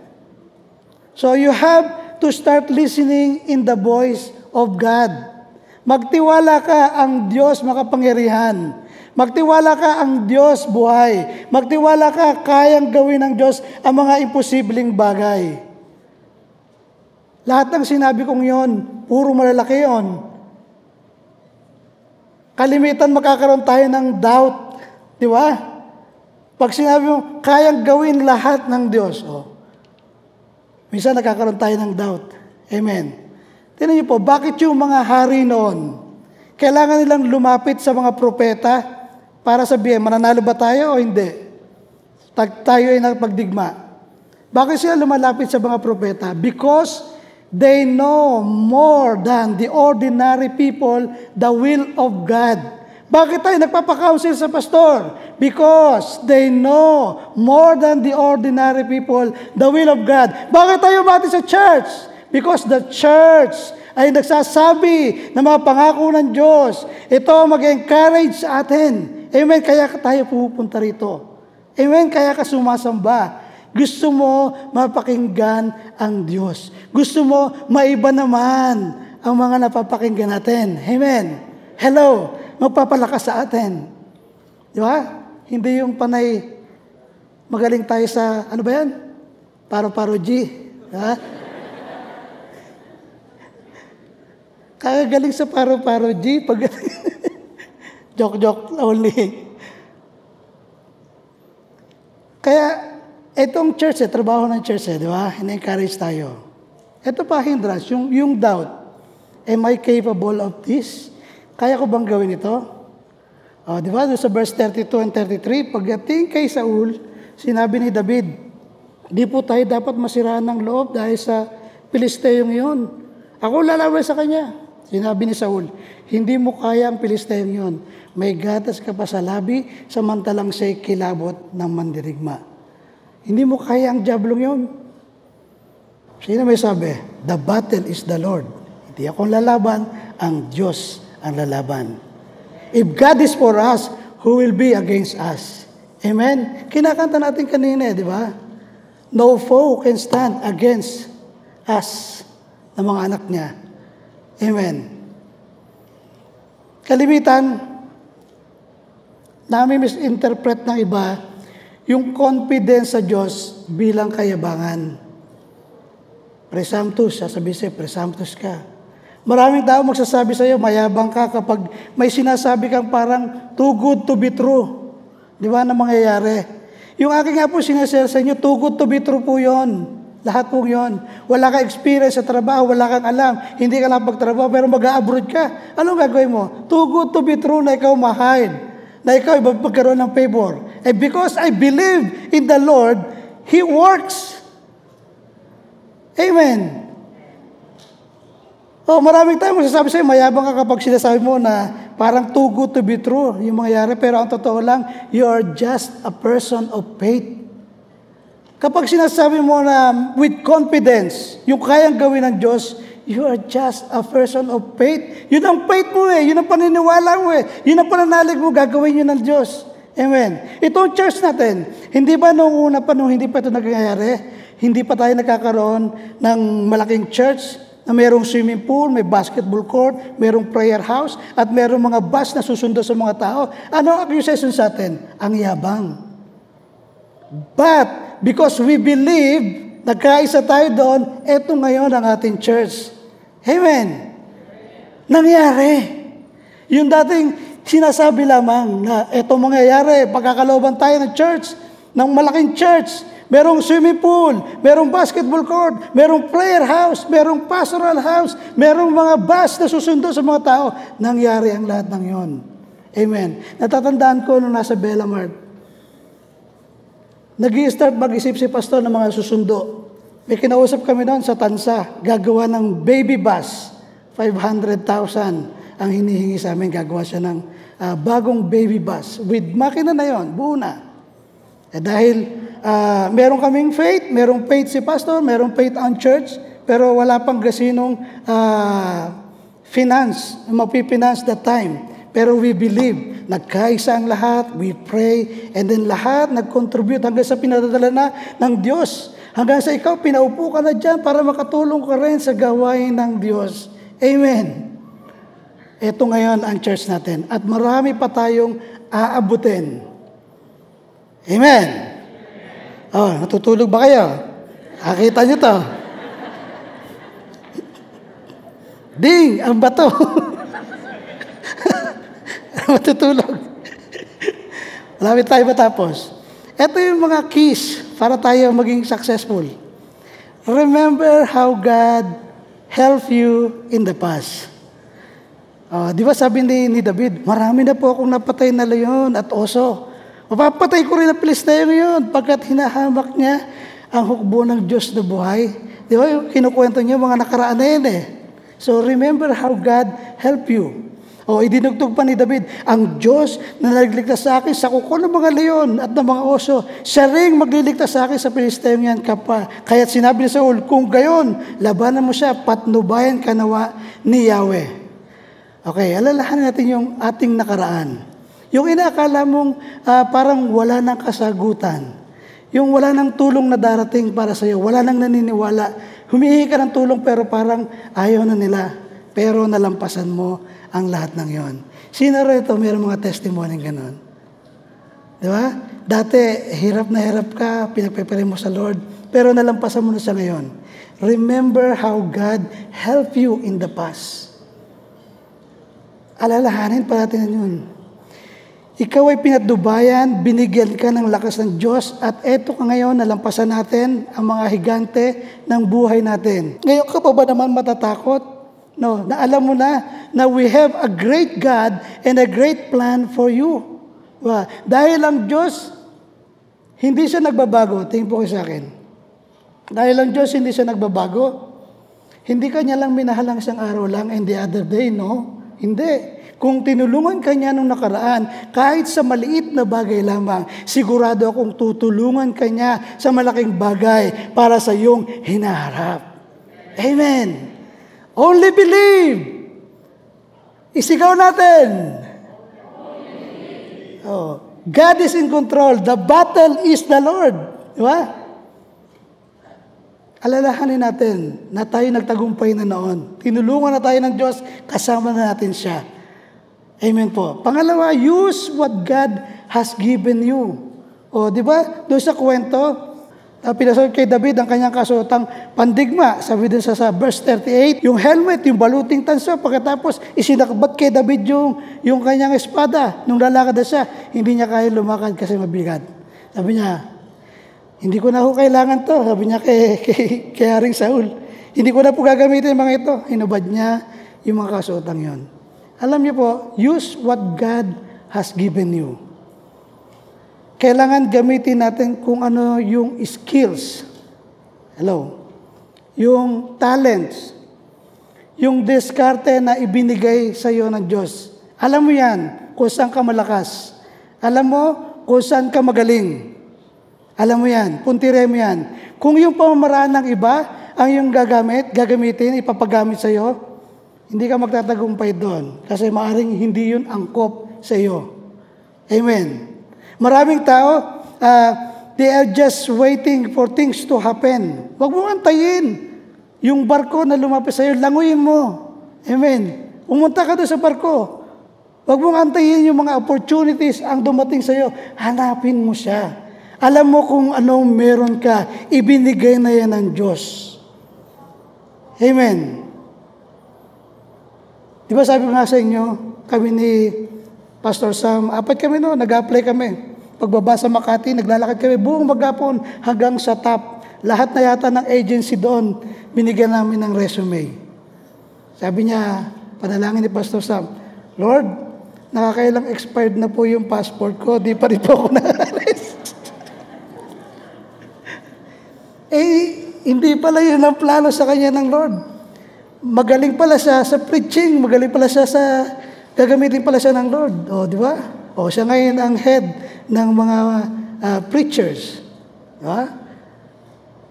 So you have to start listening in the voice of God. Magtiwala ka ang Diyos makapangyarihan. Magtiwala ka ang Diyos buhay. Magtiwala ka kayang gawin ng Diyos ang mga imposibleng bagay. Lahat ng sinabi kong yon, puro malalaki yon. Kalimitan makakaroon tayo ng doubt. Di ba? Pag sinabi mo, kayang gawin lahat ng Diyos. Oh. Minsan nakakaroon tayo ng doubt. Amen. Tinan niyo po, bakit yung mga hari noon, kailangan nilang lumapit sa mga propeta para sabihin, mananalo ba tayo o hindi? Tag tayo ay nagpagdigma. Bakit sila lumalapit sa mga propeta? Because they know more than the ordinary people the will of God. Bakit tayo nagpapakounsel sa pastor? Because they know more than the ordinary people the will of God. Bakit tayo mati sa church? Because the church ay nagsasabi ng mga pangako ng Diyos. Ito mag-encourage sa atin. Amen. Kaya tayo pupunta rito. Amen. Kaya ka sumasamba. Gusto mo mapakinggan ang Diyos. Gusto mo maiba naman ang mga napapakinggan natin. Amen. Hello. Magpapalakas sa atin. Di ba? Hindi yung panay magaling tayo sa, ano ba yan? Paro-paro G. Ha? Kagagaling sa paro-paro G. Pag joke-joke only. Kaya, itong church, eh, trabaho ng church, eh, di ba? In-encourage tayo. Ito pa hindrance, yung, yung doubt. Am I capable of this? Kaya ko bang gawin ito? Oh, di ba? Sa verse 32 and 33, pagdating kay Saul, sinabi ni David, di po tayo dapat masiraan ng loob dahil sa Pilisteyong yun. Ako lalaban sa kanya. Sinabi ni Saul, hindi mo kaya ang Pilistayong yun. May gatas ka pa sa labi, samantalang siya'y kilabot ng mandirigma. Hindi mo kaya ang jablong yun. Sino may sabi? The battle is the Lord. Hindi ako lalaban, ang Diyos ang lalaban. If God is for us, who will be against us? Amen? Kinakanta natin kanina, di ba? No foe can stand against us, ng mga anak niya. Amen. Kalimitan, namin misinterpret ng iba yung confidence sa Diyos bilang kayabangan. Presumptus, sasabihin sa'yo, presumptus ka. Maraming tao magsasabi sa'yo, mayabang ka kapag may sinasabi kang parang too good to be true. Di ba na mangyayari? Yung aking nga po sinasaya sa inyo, too good to be true po yon. Lahat po yon. Wala ka experience sa trabaho, wala kang alam, hindi ka lang pagtrabaho, pero mag-abroad ka. Anong gagawin mo? Too good to be true na ikaw mahal, na ikaw magkaroon ng favor. And because I believe in the Lord, He works. Amen. Oh, maraming tayo magsasabi sa'yo, mayabang ka kapag sinasabi mo na parang too good to be true yung mangyayari. Pero ang totoo lang, you are just a person of faith. Kapag sinasabi mo na with confidence, yung kayang gawin ng Diyos, you are just a person of faith. Yun ang faith mo eh. Yun ang paniniwala mo eh. Yun ang pananalig mo, gagawin yun ng Diyos. Amen. Ito church natin. Hindi ba nung una pa, nung hindi pa ito nangyayari, hindi pa tayo nagkakaroon ng malaking church na mayroong swimming pool, may basketball court, mayroong prayer house, at mayroong mga bus na susundo sa mga tao. Ano ang accusation sa atin? Ang yabang. But, because we believe, nagkaisa tayo doon, eto ngayon ang ating church. Amen. Nangyari. Yung dating sinasabi lamang na eto mangyayari, pagkakalooban tayo ng church, ng malaking church, merong swimming pool, merong basketball court, merong prayer house, merong pastoral house, merong mga bus na susundo sa mga tao. Nangyari ang lahat ng yon. Amen. Natatandaan ko nung nasa Bellamart, nag start mag-isip si pastor ng mga susundo. May kinausap kami noon sa Tansa, gagawa ng baby bus, 500,000 ang hinihingi sa amin, gagawa siya ng ah, bagong baby bus. With makina na yon, buo na. Eh, dahil ah, meron kaming faith, merong faith si pastor, merong faith ang church, pero wala pang gasinong ah, finance, mapipinance that time. Pero we believe, nagkaisa ang lahat, we pray, and then lahat nag-contribute hanggang sa pinadadala na ng Diyos. Hanggang sa ikaw, pinaupo ka na dyan para makatulong ka rin sa gawain ng Diyos. Amen. Ito ngayon ang church natin. At marami pa tayong aabutin. Amen. Oh, natutulog ba kayo? Nakita niyo to. Ding! Ang bato. Matutulog. Malapit tayo matapos. Ito yung mga keys para tayo maging successful. Remember how God helped you in the past. Ah, di ba sabi ni, ni David, marami na po akong napatay na leon at oso. Mapapatay ko rin ang Pilisteo ngayon pagkat hinahamak niya ang hukbo ng Diyos na buhay. Di ba kinukwento niya mga nakaraan na yan eh. So remember how God helped you. O idinugtog pa ni David, ang Diyos na nagligtas sa akin sa kuko ng mga leon at ng mga oso, siya rin magliligtas sa akin sa Pilisteo yan kapa. Kaya't sinabi ni Saul, kung gayon, labanan mo siya, patnubayan ka nawa ni Yahweh. Okay, alalahanin natin yung ating nakaraan. Yung inaakala mong ah, parang wala ng kasagutan. Yung wala ng tulong na darating para sa iyo, wala nang naniniwala. Humihingi ka ng tulong pero parang ayaw na nila. Pero nalampasan mo ang lahat ng yon. Sino rito mayroong mga testimony ganon? Di ba? Dati, hirap na hirap ka, pinagpipili mo sa Lord, pero nalampasan mo na siya ngayon. Remember how God helped you in the past. Alalahanin pa natin yun. Ikaw ay pinatdubayan, binigyan ka ng lakas ng Diyos, at eto ka ngayon, nalampasan natin ang mga higante ng buhay natin. Ngayon ka pa ba naman matatakot? No, na alam mo na na we have a great God and a great plan for you. Diba? Dahil ang Diyos, hindi siya nagbabago. Tingin po kayo sa akin. Dahil ang Diyos, hindi siya nagbabago. Hindi kanya lang minahal ang isang araw lang and the other day, no? Hindi. Kung tinulungan ka niya nung nakaraan, kahit sa maliit na bagay lamang, sigurado akong tutulungan ka niya sa malaking bagay para sa iyong hinaharap. Amen. Only believe. Isigaw natin. Oh, God is in control. The battle is the Lord. Di ba? Alalahanin natin na tayo nagtagumpay na noon. Tinulungan na tayo ng Diyos, kasama na natin siya. Amen po. Pangalawa, use what God has given you. O, di ba? Doon sa kwento, uh, pinasal kay David ang kanyang kasuotang pandigma. Sabi din sa, sa verse 38, yung helmet, yung baluting tanso, pagkatapos isinakbat kay David yung, yung kanyang espada. Nung lalakad na siya, hindi niya kaya lumakad kasi mabigat. Sabi niya, hindi ko na ho kailangan to, sabi niya kay, kay, kay Haring Saul. Hindi ko na po gagamitin mga ito. Hinubad niya yung mga kasuotang yon. Alam niyo po, use what God has given you. Kailangan gamitin natin kung ano yung skills. Hello? yung talents, yung diskarte na ibinigay sa iyo ng Diyos. Alam mo yan kung saan ka malakas. Alam mo kung saan ka magaling. Alam mo yan, puntire mo yan. Kung yung pamamaraan ng iba ang yung gagamit, gagamitin, ipapagamit sa iyo, hindi ka magtatagumpay doon. Kasi maaring hindi yun angkop sa iyo. Amen. Maraming tao, uh, they are just waiting for things to happen. Huwag mo antayin. Yung barko na lumapit sa iyo, languyin mo. Amen. Umunta ka doon sa barko. Huwag mong antayin yung mga opportunities ang dumating sa iyo. Hanapin mo siya. Alam mo kung anong meron ka, ibinigay na yan ng Diyos. Amen. Di ba sabi ko nga sa inyo, kami ni Pastor Sam, apat kami no, nag-apply kami. Pagbaba sa Makati, naglalakad kami buong magapon hanggang sa top. Lahat na yata ng agency doon, binigyan namin ng resume. Sabi niya, panalangin ni Pastor Sam, Lord, nakakailang expired na po yung passport ko, di pa rin po ako na-arrest. Eh, hindi pala yun ang plano sa kanya ng Lord. Magaling pala siya sa preaching, magaling pala siya sa, gagamitin pala siya ng Lord. O, di ba? O, siya ngayon ang head ng mga uh, preachers. Di ba?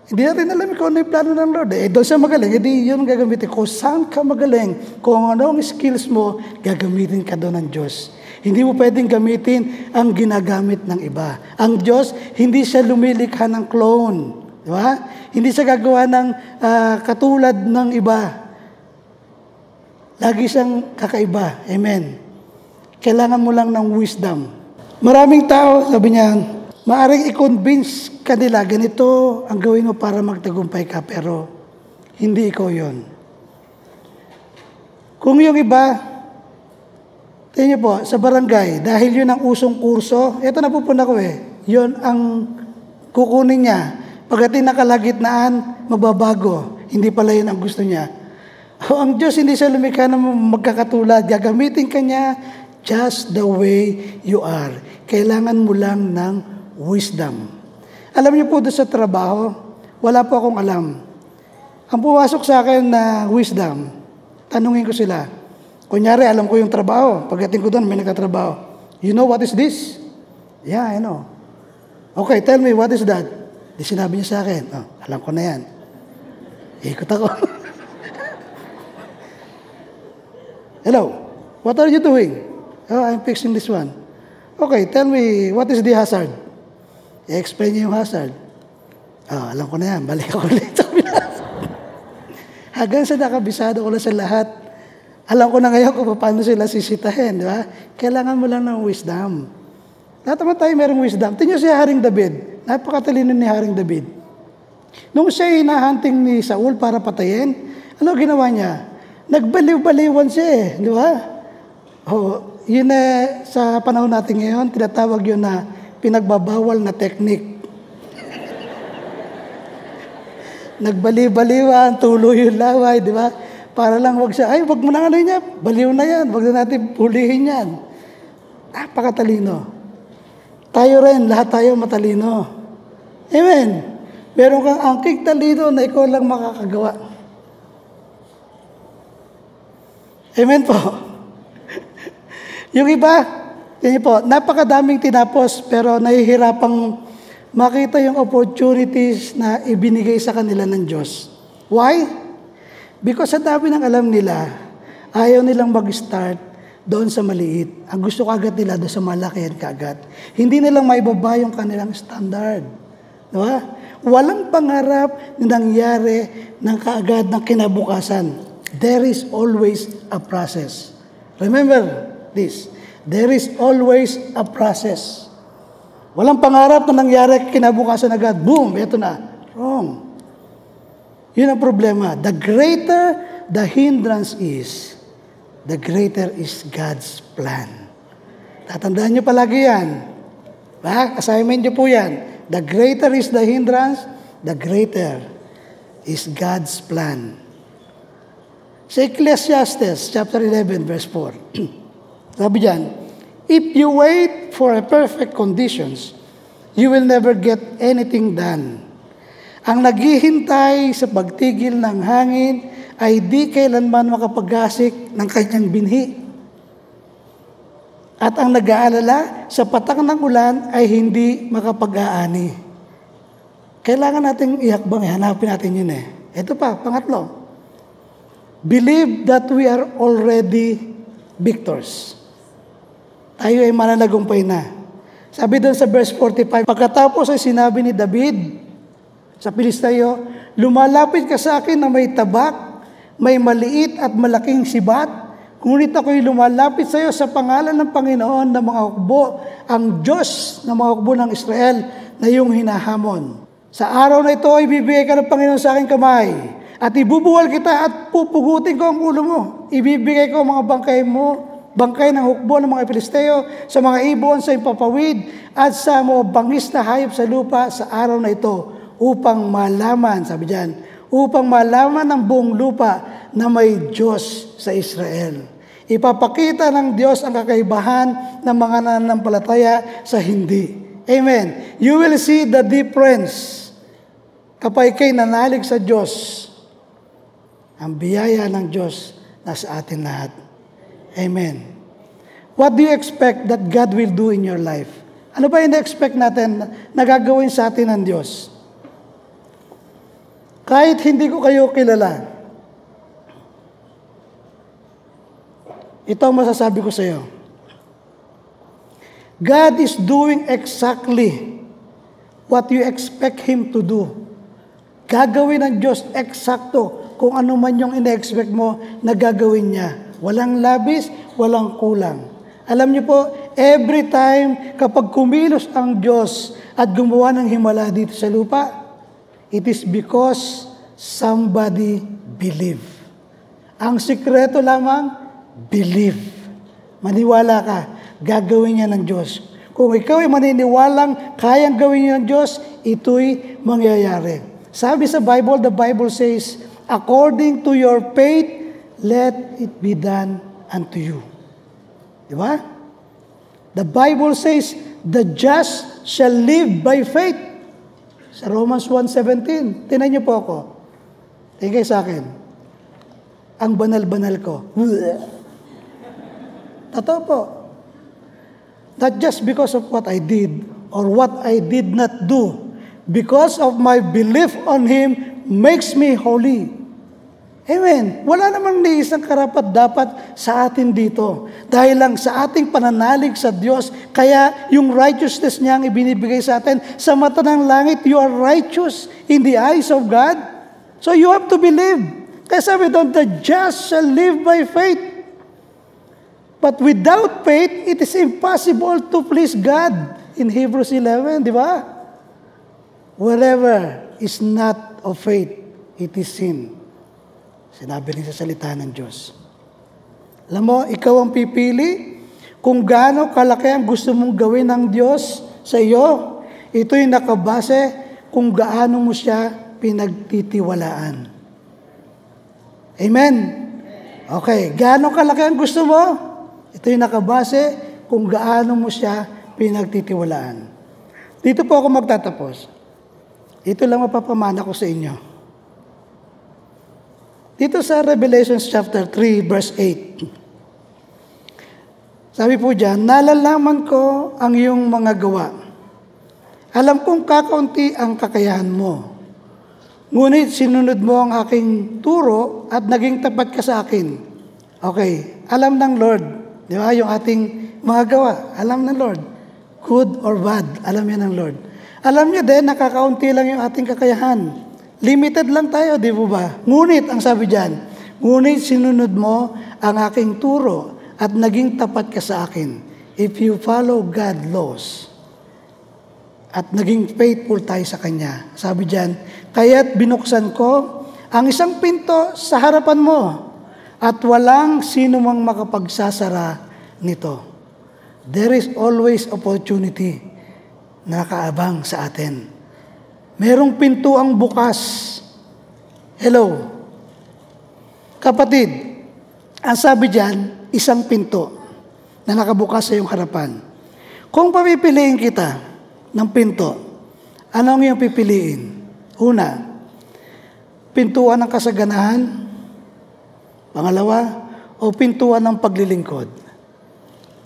Hindi natin alam kung ano yung plano ng Lord. Eh, doon siya magaling, hindi yun ang gagamitin. Kung saan ka magaling, kung ano ang skills mo, gagamitin ka doon ng Diyos. Hindi mo pwedeng gamitin ang ginagamit ng iba. Ang Diyos, hindi siya lumilikha ng clone. Di ba? Hindi siya gagawa ng uh, katulad ng iba. Lagi siyang kakaiba. Amen. Kailangan mo lang ng wisdom. Maraming tao, sabi niya, maaring i-convince kanila, ganito ang gawin mo para magtagumpay ka, pero hindi ikaw yon. Kung yung iba, niyo po, sa barangay, dahil yun ang usong kurso, ito napupuna ko eh, yun ang kukunin niya. Pagdating na kalagitnaan, magbabago. Hindi pala yun ang gusto niya. O, ang Diyos hindi siya lumikha na magkakatulad. Gagamitin ka niya just the way you are. Kailangan mo lang ng wisdom. Alam niyo po doon sa trabaho, wala po akong alam. Ang pumasok sa akin na wisdom, tanungin ko sila. Kunyari, alam ko yung trabaho. Pagdating ko doon, may nagkatrabaho. You know what is this? Yeah, I know. Okay, tell me, what is that? Di sinabi niya sa akin, oh, alam ko na yan. Ikot ako. Hello, what are you doing? Oh, I'm fixing this one. Okay, tell me, what is the hazard? I-explain niyo yung hazard. Oh, alam ko na yan, balik ako ulit sa Hanggang sa nakabisado ko na sa lahat, alam ko na ngayon kung paano sila sisitahin, di ba? Kailangan mo lang ng wisdom. Lahat naman tayo merong wisdom. Tingnan si Haring David. Napakatalino ni Haring David. Nung siya hinahunting ni Saul para patayin, ano ginawa niya? Nagbaliw-baliwan siya eh, di ba? Oh, yun eh, sa panahon natin ngayon, tinatawag yun na pinagbabawal na technique. Nagbaliw-baliwan, tuloy yung laway, di ba? Para lang wag siya, ay, wag mo na ano niya, baliw na yan, wag na natin pulihin yan. Napakatalino. Tayo rin, lahat tayo matalino. Amen. Meron kang angking talino na ikaw lang makakagawa. Amen po. yung iba, yun po, napakadaming tinapos pero nahihirapang makita yung opportunities na ibinigay sa kanila ng Diyos. Why? Because sa dami ng alam nila, ayaw nilang mag-start doon sa maliit. Ang gusto kagad nila doon sa malaki at kagad. Hindi nilang maibaba yung kanilang standard. Diba? Walang pangarap na nangyari ng kaagad ng kinabukasan. There is always a process. Remember this. There is always a process. Walang pangarap na nangyari kinabukasan agad. Boom! Ito na. Wrong. Yun ang problema. The greater the hindrance is, the greater is God's plan. Tatandaan nyo palagi yan. Ba? Assignment nyo po yan. The greater is the hindrance, the greater is God's plan. Sa Ecclesiastes chapter 11 verse 4. Sabi diyan, if you wait for a perfect conditions, you will never get anything done. Ang naghihintay sa pagtigil ng hangin ay di kailanman makapaggasik ng kanyang binhi. At ang nag-aalala sa patak ng ulan ay hindi makapag-aani. Kailangan nating ihakbang, eh. hanapin natin yun eh. Ito pa, pangatlo. Believe that we are already victors. Tayo ay mananagumpay na. Sabi doon sa verse 45, pagkatapos ay sinabi ni David sa Pilisteo, lumalapit ka sa akin na may tabak, may maliit at malaking sibat, ngunit ako'y lumalapit sa iyo sa pangalan ng Panginoon ng mga hukbo, ang Diyos ng mga hukbo ng Israel na iyong hinahamon. Sa araw na ito, ibibigay ka ng Panginoon sa aking kamay at ibubuwal kita at pupugutin ko ang ulo mo. Ibibigay ko ang mga bangkay mo, bangkay ng hukbo ng mga Pilisteo, sa mga ibon sa ipapawid, at sa mga bangis na hayop sa lupa sa araw na ito, upang malaman, sabi diyan, upang malaman ng buong lupa na may Diyos sa Israel. Ipapakita ng Diyos ang kakaibahan ng mga nananampalataya sa hindi. Amen. You will see the difference kapag kay nanalig sa Diyos. Ang biyaya ng Diyos nasa atin lahat. Amen. What do you expect that God will do in your life? Ano ba yung expect natin na gagawin sa atin ng Diyos? Kahit hindi ko kayo kilala, ito ang masasabi ko sa iyo. God is doing exactly what you expect Him to do. Gagawin ng Diyos eksakto kung ano man yung ina-expect mo na gagawin niya. Walang labis, walang kulang. Alam niyo po, every time kapag kumilos ang Diyos at gumawa ng himala dito sa lupa, It is because somebody believe. Ang sikreto lamang, believe. Maniwala ka, gagawin niya ng Diyos. Kung ikaw ay maniniwalang kayang gawin niya ng Diyos, ito'y mangyayari. Sabi sa Bible, the Bible says, according to your faith, let it be done unto you. Di ba? The Bible says, the just shall live by faith. Sa Romans 1.17, tinan niyo po ako. Tingay sa akin. Ang banal-banal ko. Totoo po. Not just because of what I did or what I did not do. Because of my belief on Him makes me holy. Amen. Wala namang ni isang karapat dapat sa atin dito. Dahil lang sa ating pananalig sa Diyos, kaya yung righteousness niya ang ibinibigay sa atin. Sa mata ng langit, you are righteous in the eyes of God. So you have to believe. Kaya sabi doon, the just shall live by faith. But without faith, it is impossible to please God. In Hebrews 11, di ba? Whatever is not of faith, it is sin. Sinabi rin sa salita ng Diyos. Alam mo, ikaw ang pipili kung gaano kalaki ang gusto mong gawin ng Diyos sa iyo. Ito'y nakabase kung gaano mo siya pinagtitiwalaan. Amen? Okay, gaano kalaki ang gusto mo? Ito'y nakabase kung gaano mo siya pinagtitiwalaan. Dito po ako magtatapos. Ito lang mapapamana ko sa inyo. Dito sa Revelation chapter 3 verse 8. Sabi po diyan, nalalaman ko ang iyong mga gawa. Alam kong kakaunti ang kakayahan mo. Ngunit sinunod mo ang aking turo at naging tapat ka sa akin. Okay, alam ng Lord. Di ba? Yung ating mga gawa, alam ng Lord. Good or bad, alam yan ng Lord. Alam niya din, nakakaunti lang yung ating kakayahan. Limited lang tayo, di ba ba? Ngunit, ang sabi diyan, ngunit sinunod mo ang aking turo at naging tapat ka sa akin. If you follow God laws, at naging faithful tayo sa Kanya. Sabi diyan, kaya't binuksan ko ang isang pinto sa harapan mo at walang sino mang makapagsasara nito. There is always opportunity na nakaabang sa atin. Merong pinto ang bukas. Hello. Kapatid, ang sabi diyan, isang pinto na nakabukas sa iyong harapan. Kung papipiliin kita ng pinto, ano ang iyong pipiliin? Una, pintuan ng kasaganahan. Pangalawa, o pintuan ng paglilingkod.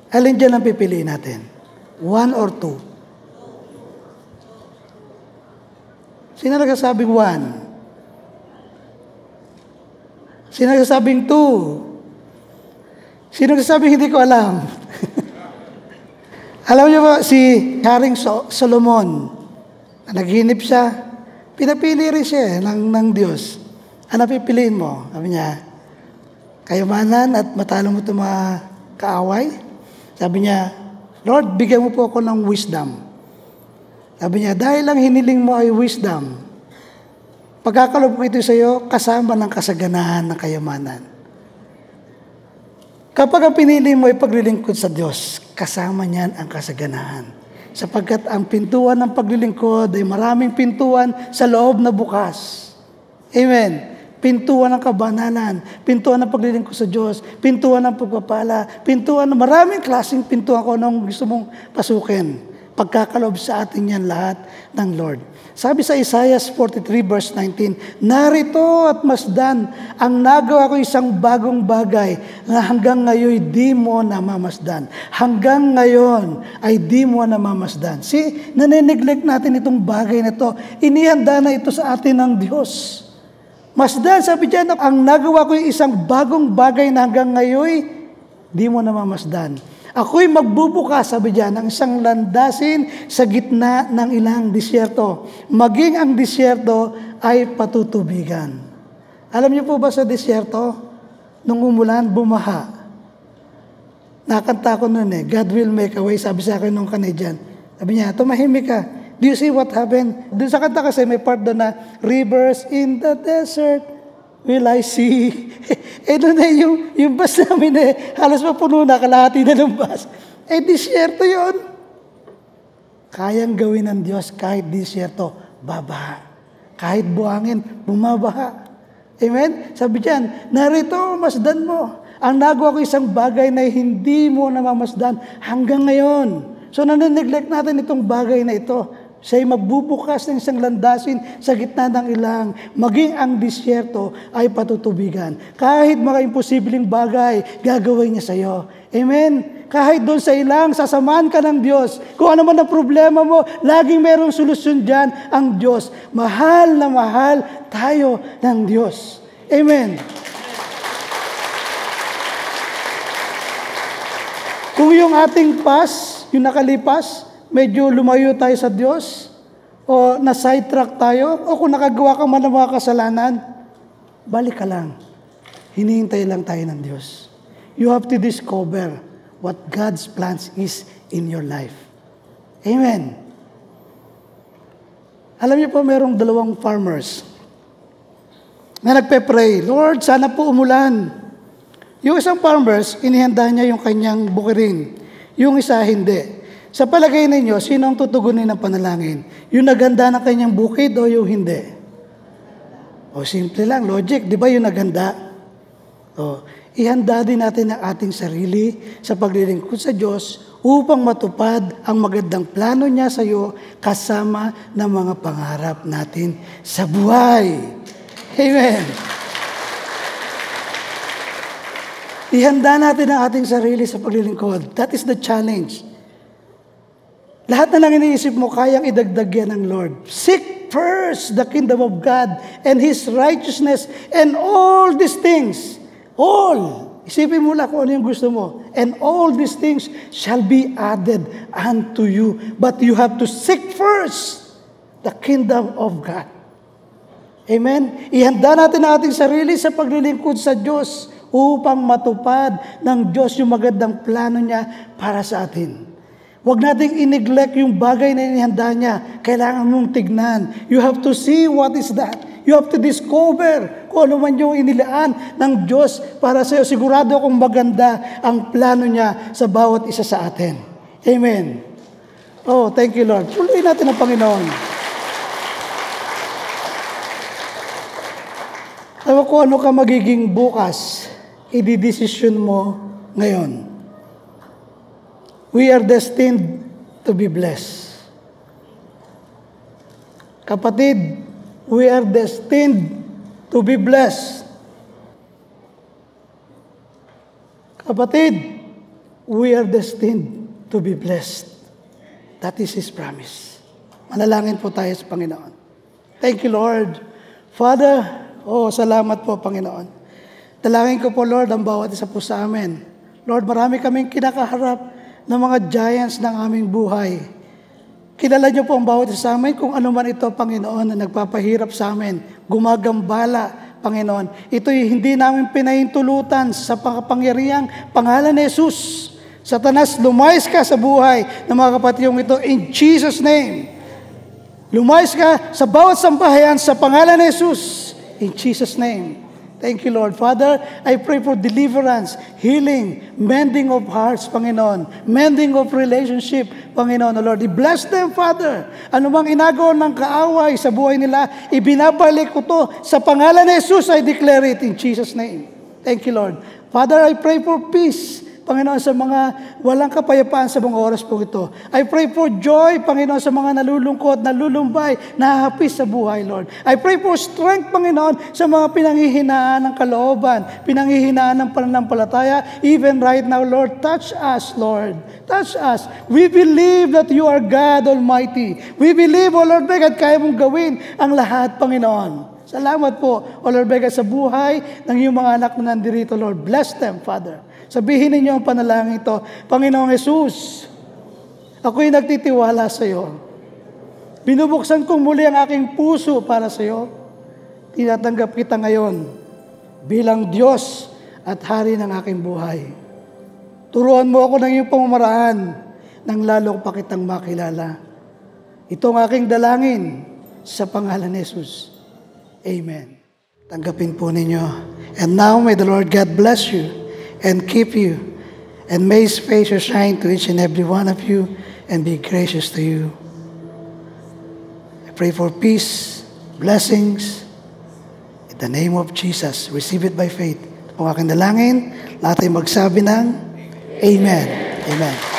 Alin dyan ang pipiliin natin? One or two? Sino nagsasabing one? Sino nagsasabing two? Sino nagsasabing hindi ko alam? alam niyo ba si Haring so- Solomon, na naghinip siya, pinapili rin siya eh, ng, ng Diyos. Ano pipiliin mo? Sabi niya, kayamanan at matalo mo itong mga kaaway? Sabi niya, Lord, bigyan mo po ako ng wisdom. Sabi niya, dahil lang hiniling mo ay wisdom, pagkakalob ko ito sa iyo, kasama ng kasaganahan ng kayamanan. Kapag ang pinili mo ay paglilingkod sa Diyos, kasama niyan ang kasaganahan. Sapagkat ang pintuan ng paglilingkod ay maraming pintuan sa loob na bukas. Amen. Pintuan ng kabanalan, pintuan ng paglilingkod sa Diyos, pintuan ng pagpapala, pintuan ng maraming klaseng pintuan ko anong gusto mong pasukin. Pagkakalob sa atin yan lahat ng Lord. Sabi sa Isaiah 43 verse 19, Narito at masdan, ang nagawa ko isang bagong bagay na hanggang ngayon di mo namamasdan. Hanggang ngayon ay di mo namamasdan. See, nanineglect natin itong bagay na ito. Inihanda na ito sa atin ng Diyos. Masdan, sabi dyan, ang nagawa ko yung isang bagong bagay na hanggang ngayon, di mo namamasdan. Ako'y magbubukas, sabi dyan, ng isang landasin sa gitna ng ilang disyerto. Maging ang disyerto ay patutubigan. Alam niyo po ba sa disyerto, nung umulan, bumaha. Nakanta ko noon eh, God will make a way, sabi sa akin nung Canadian. Sabi niya, tumahimik ka. Do you see what happened? Doon sa kanta kasi may part doon na, Rivers in the desert will I see. eh doon na yung, yung bus namin eh, halos mapuno na, kalahati na ng bus. Eh, disyerto yon. Kayang gawin ng Diyos kahit disyerto, babaha. Kahit buhangin, bumabaha. Amen? Sabi diyan, narito, masdan mo. Ang nagawa ko isang bagay na hindi mo namamasdan hanggang ngayon. So nanineglect natin itong bagay na ito. Siya'y magbubukas ng isang landasin sa gitna ng ilang, maging ang disyerto ay patutubigan. Kahit mga imposibleng bagay, gagawin niya sa iyo. Amen? Kahit doon sa ilang, sasamahan ka ng Diyos. Kung ano man ang problema mo, laging merong solusyon dyan ang Diyos. Mahal na mahal tayo ng Diyos. Amen? Kung yung ating past, yung nakalipas, medyo lumayo tayo sa Diyos, o na-sidetrack tayo, o kung nakagawa ka man ng mga kasalanan, balik ka lang. Hinihintay lang tayo ng Diyos. You have to discover what God's plans is in your life. Amen. Alam niyo po, merong dalawang farmers na nagpe-pray, Lord, sana po umulan. Yung isang farmers, inihanda niya yung kanyang bukirin. Yung isa, hindi. Sa palagay ninyo, sino ang tutugunin ng panalangin? Yung naganda ng kanyang bukid o yung hindi? O simple lang, logic, di ba yung naganda? O, ihanda din natin ang ating sarili sa paglilingkod sa Diyos upang matupad ang magandang plano niya sa iyo kasama ng mga pangarap natin sa buhay. Amen. Ihanda natin ang ating sarili sa paglilingkod. That is the challenge. Lahat na lang iniisip mo, kayang idagdag yan ng Lord. Seek first the kingdom of God and His righteousness and all these things. All. Isipin mo lang kung ano yung gusto mo. And all these things shall be added unto you. But you have to seek first the kingdom of God. Amen? Ihanda natin ang ating sarili sa paglilingkod sa Diyos upang matupad ng Diyos yung magandang plano niya para sa atin. Huwag nating ineglect yung bagay na inihanda niya. Kailangan mong tignan. You have to see what is that. You have to discover kung ano man yung inilaan ng Diyos para sa iyo. Sigurado akong maganda ang plano niya sa bawat isa sa atin. Amen. Oh, thank you Lord. Tuloy natin ang Panginoon. Ewan ko ano ka magiging bukas, ididesisyon mo ngayon. We are destined to be blessed. Kapatid, we are destined to be blessed. Kapatid, we are destined to be blessed. That is His promise. Manalangin po tayo sa Panginoon. Thank you, Lord. Father, oh, salamat po, Panginoon. Dalangin ko po, Lord, ang bawat isa po sa amin. Lord, marami kaming kinakaharap ng mga giants ng aming buhay. Kilala niyo po ang bawat isa sa amin kung ano man ito, Panginoon, na nagpapahirap sa amin, gumagambala, Panginoon. Ito'y hindi namin pinahintulutan sa pangkapangyarihang pangalan ni Jesus. Satanas, lumayas ka sa buhay ng mga kapatiyong ito in Jesus' name. Lumayas ka sa bawat sambahayan sa pangalan ni Jesus. In Jesus' name. Thank you, Lord. Father, I pray for deliverance, healing, mending of hearts, Panginoon. Mending of relationship, Panginoon, O Lord. I-bless them, Father. Ano mang inagaw ng kaaway sa buhay nila, ibinabalik ko to. Sa pangalan ni Jesus, I declare it in Jesus' name. Thank you, Lord. Father, I pray for peace. Panginoon, sa mga walang kapayapaan sa mga oras po ito. I pray for joy, Panginoon, sa mga nalulungkot, nalulumbay, nahahapis sa buhay, Lord. I pray for strength, Panginoon, sa mga pinanghihinaan ng kalooban, pinanghihinaan ng pananampalataya, even right now, Lord. Touch us, Lord. Touch us. We believe that you are God Almighty. We believe, O Lord, God, kaya mong gawin ang lahat, Panginoon. Salamat po, O Lord Bega, sa buhay ng iyong mga anak na nandirito, Lord. Bless them, Father. Sabihin ninyo ang panalangin ito, Panginoong Jesus, ako'y nagtitiwala sa iyo. Binubuksan kong muli ang aking puso para sa iyo. Tinatanggap kita ngayon bilang Diyos at Hari ng aking buhay. Turuan mo ako ng iyong pamamaraan nang lalo pa kitang makilala. Ito ang aking dalangin sa pangalan ni Jesus. Amen. Tanggapin po ninyo. And now may the Lord God bless you and keep you. And may His face shine to each and every one of you and be gracious to you. I pray for peace, blessings, in the name of Jesus. Receive it by faith. Kung aking dalangin, lahat ay magsabi ng Amen. Amen.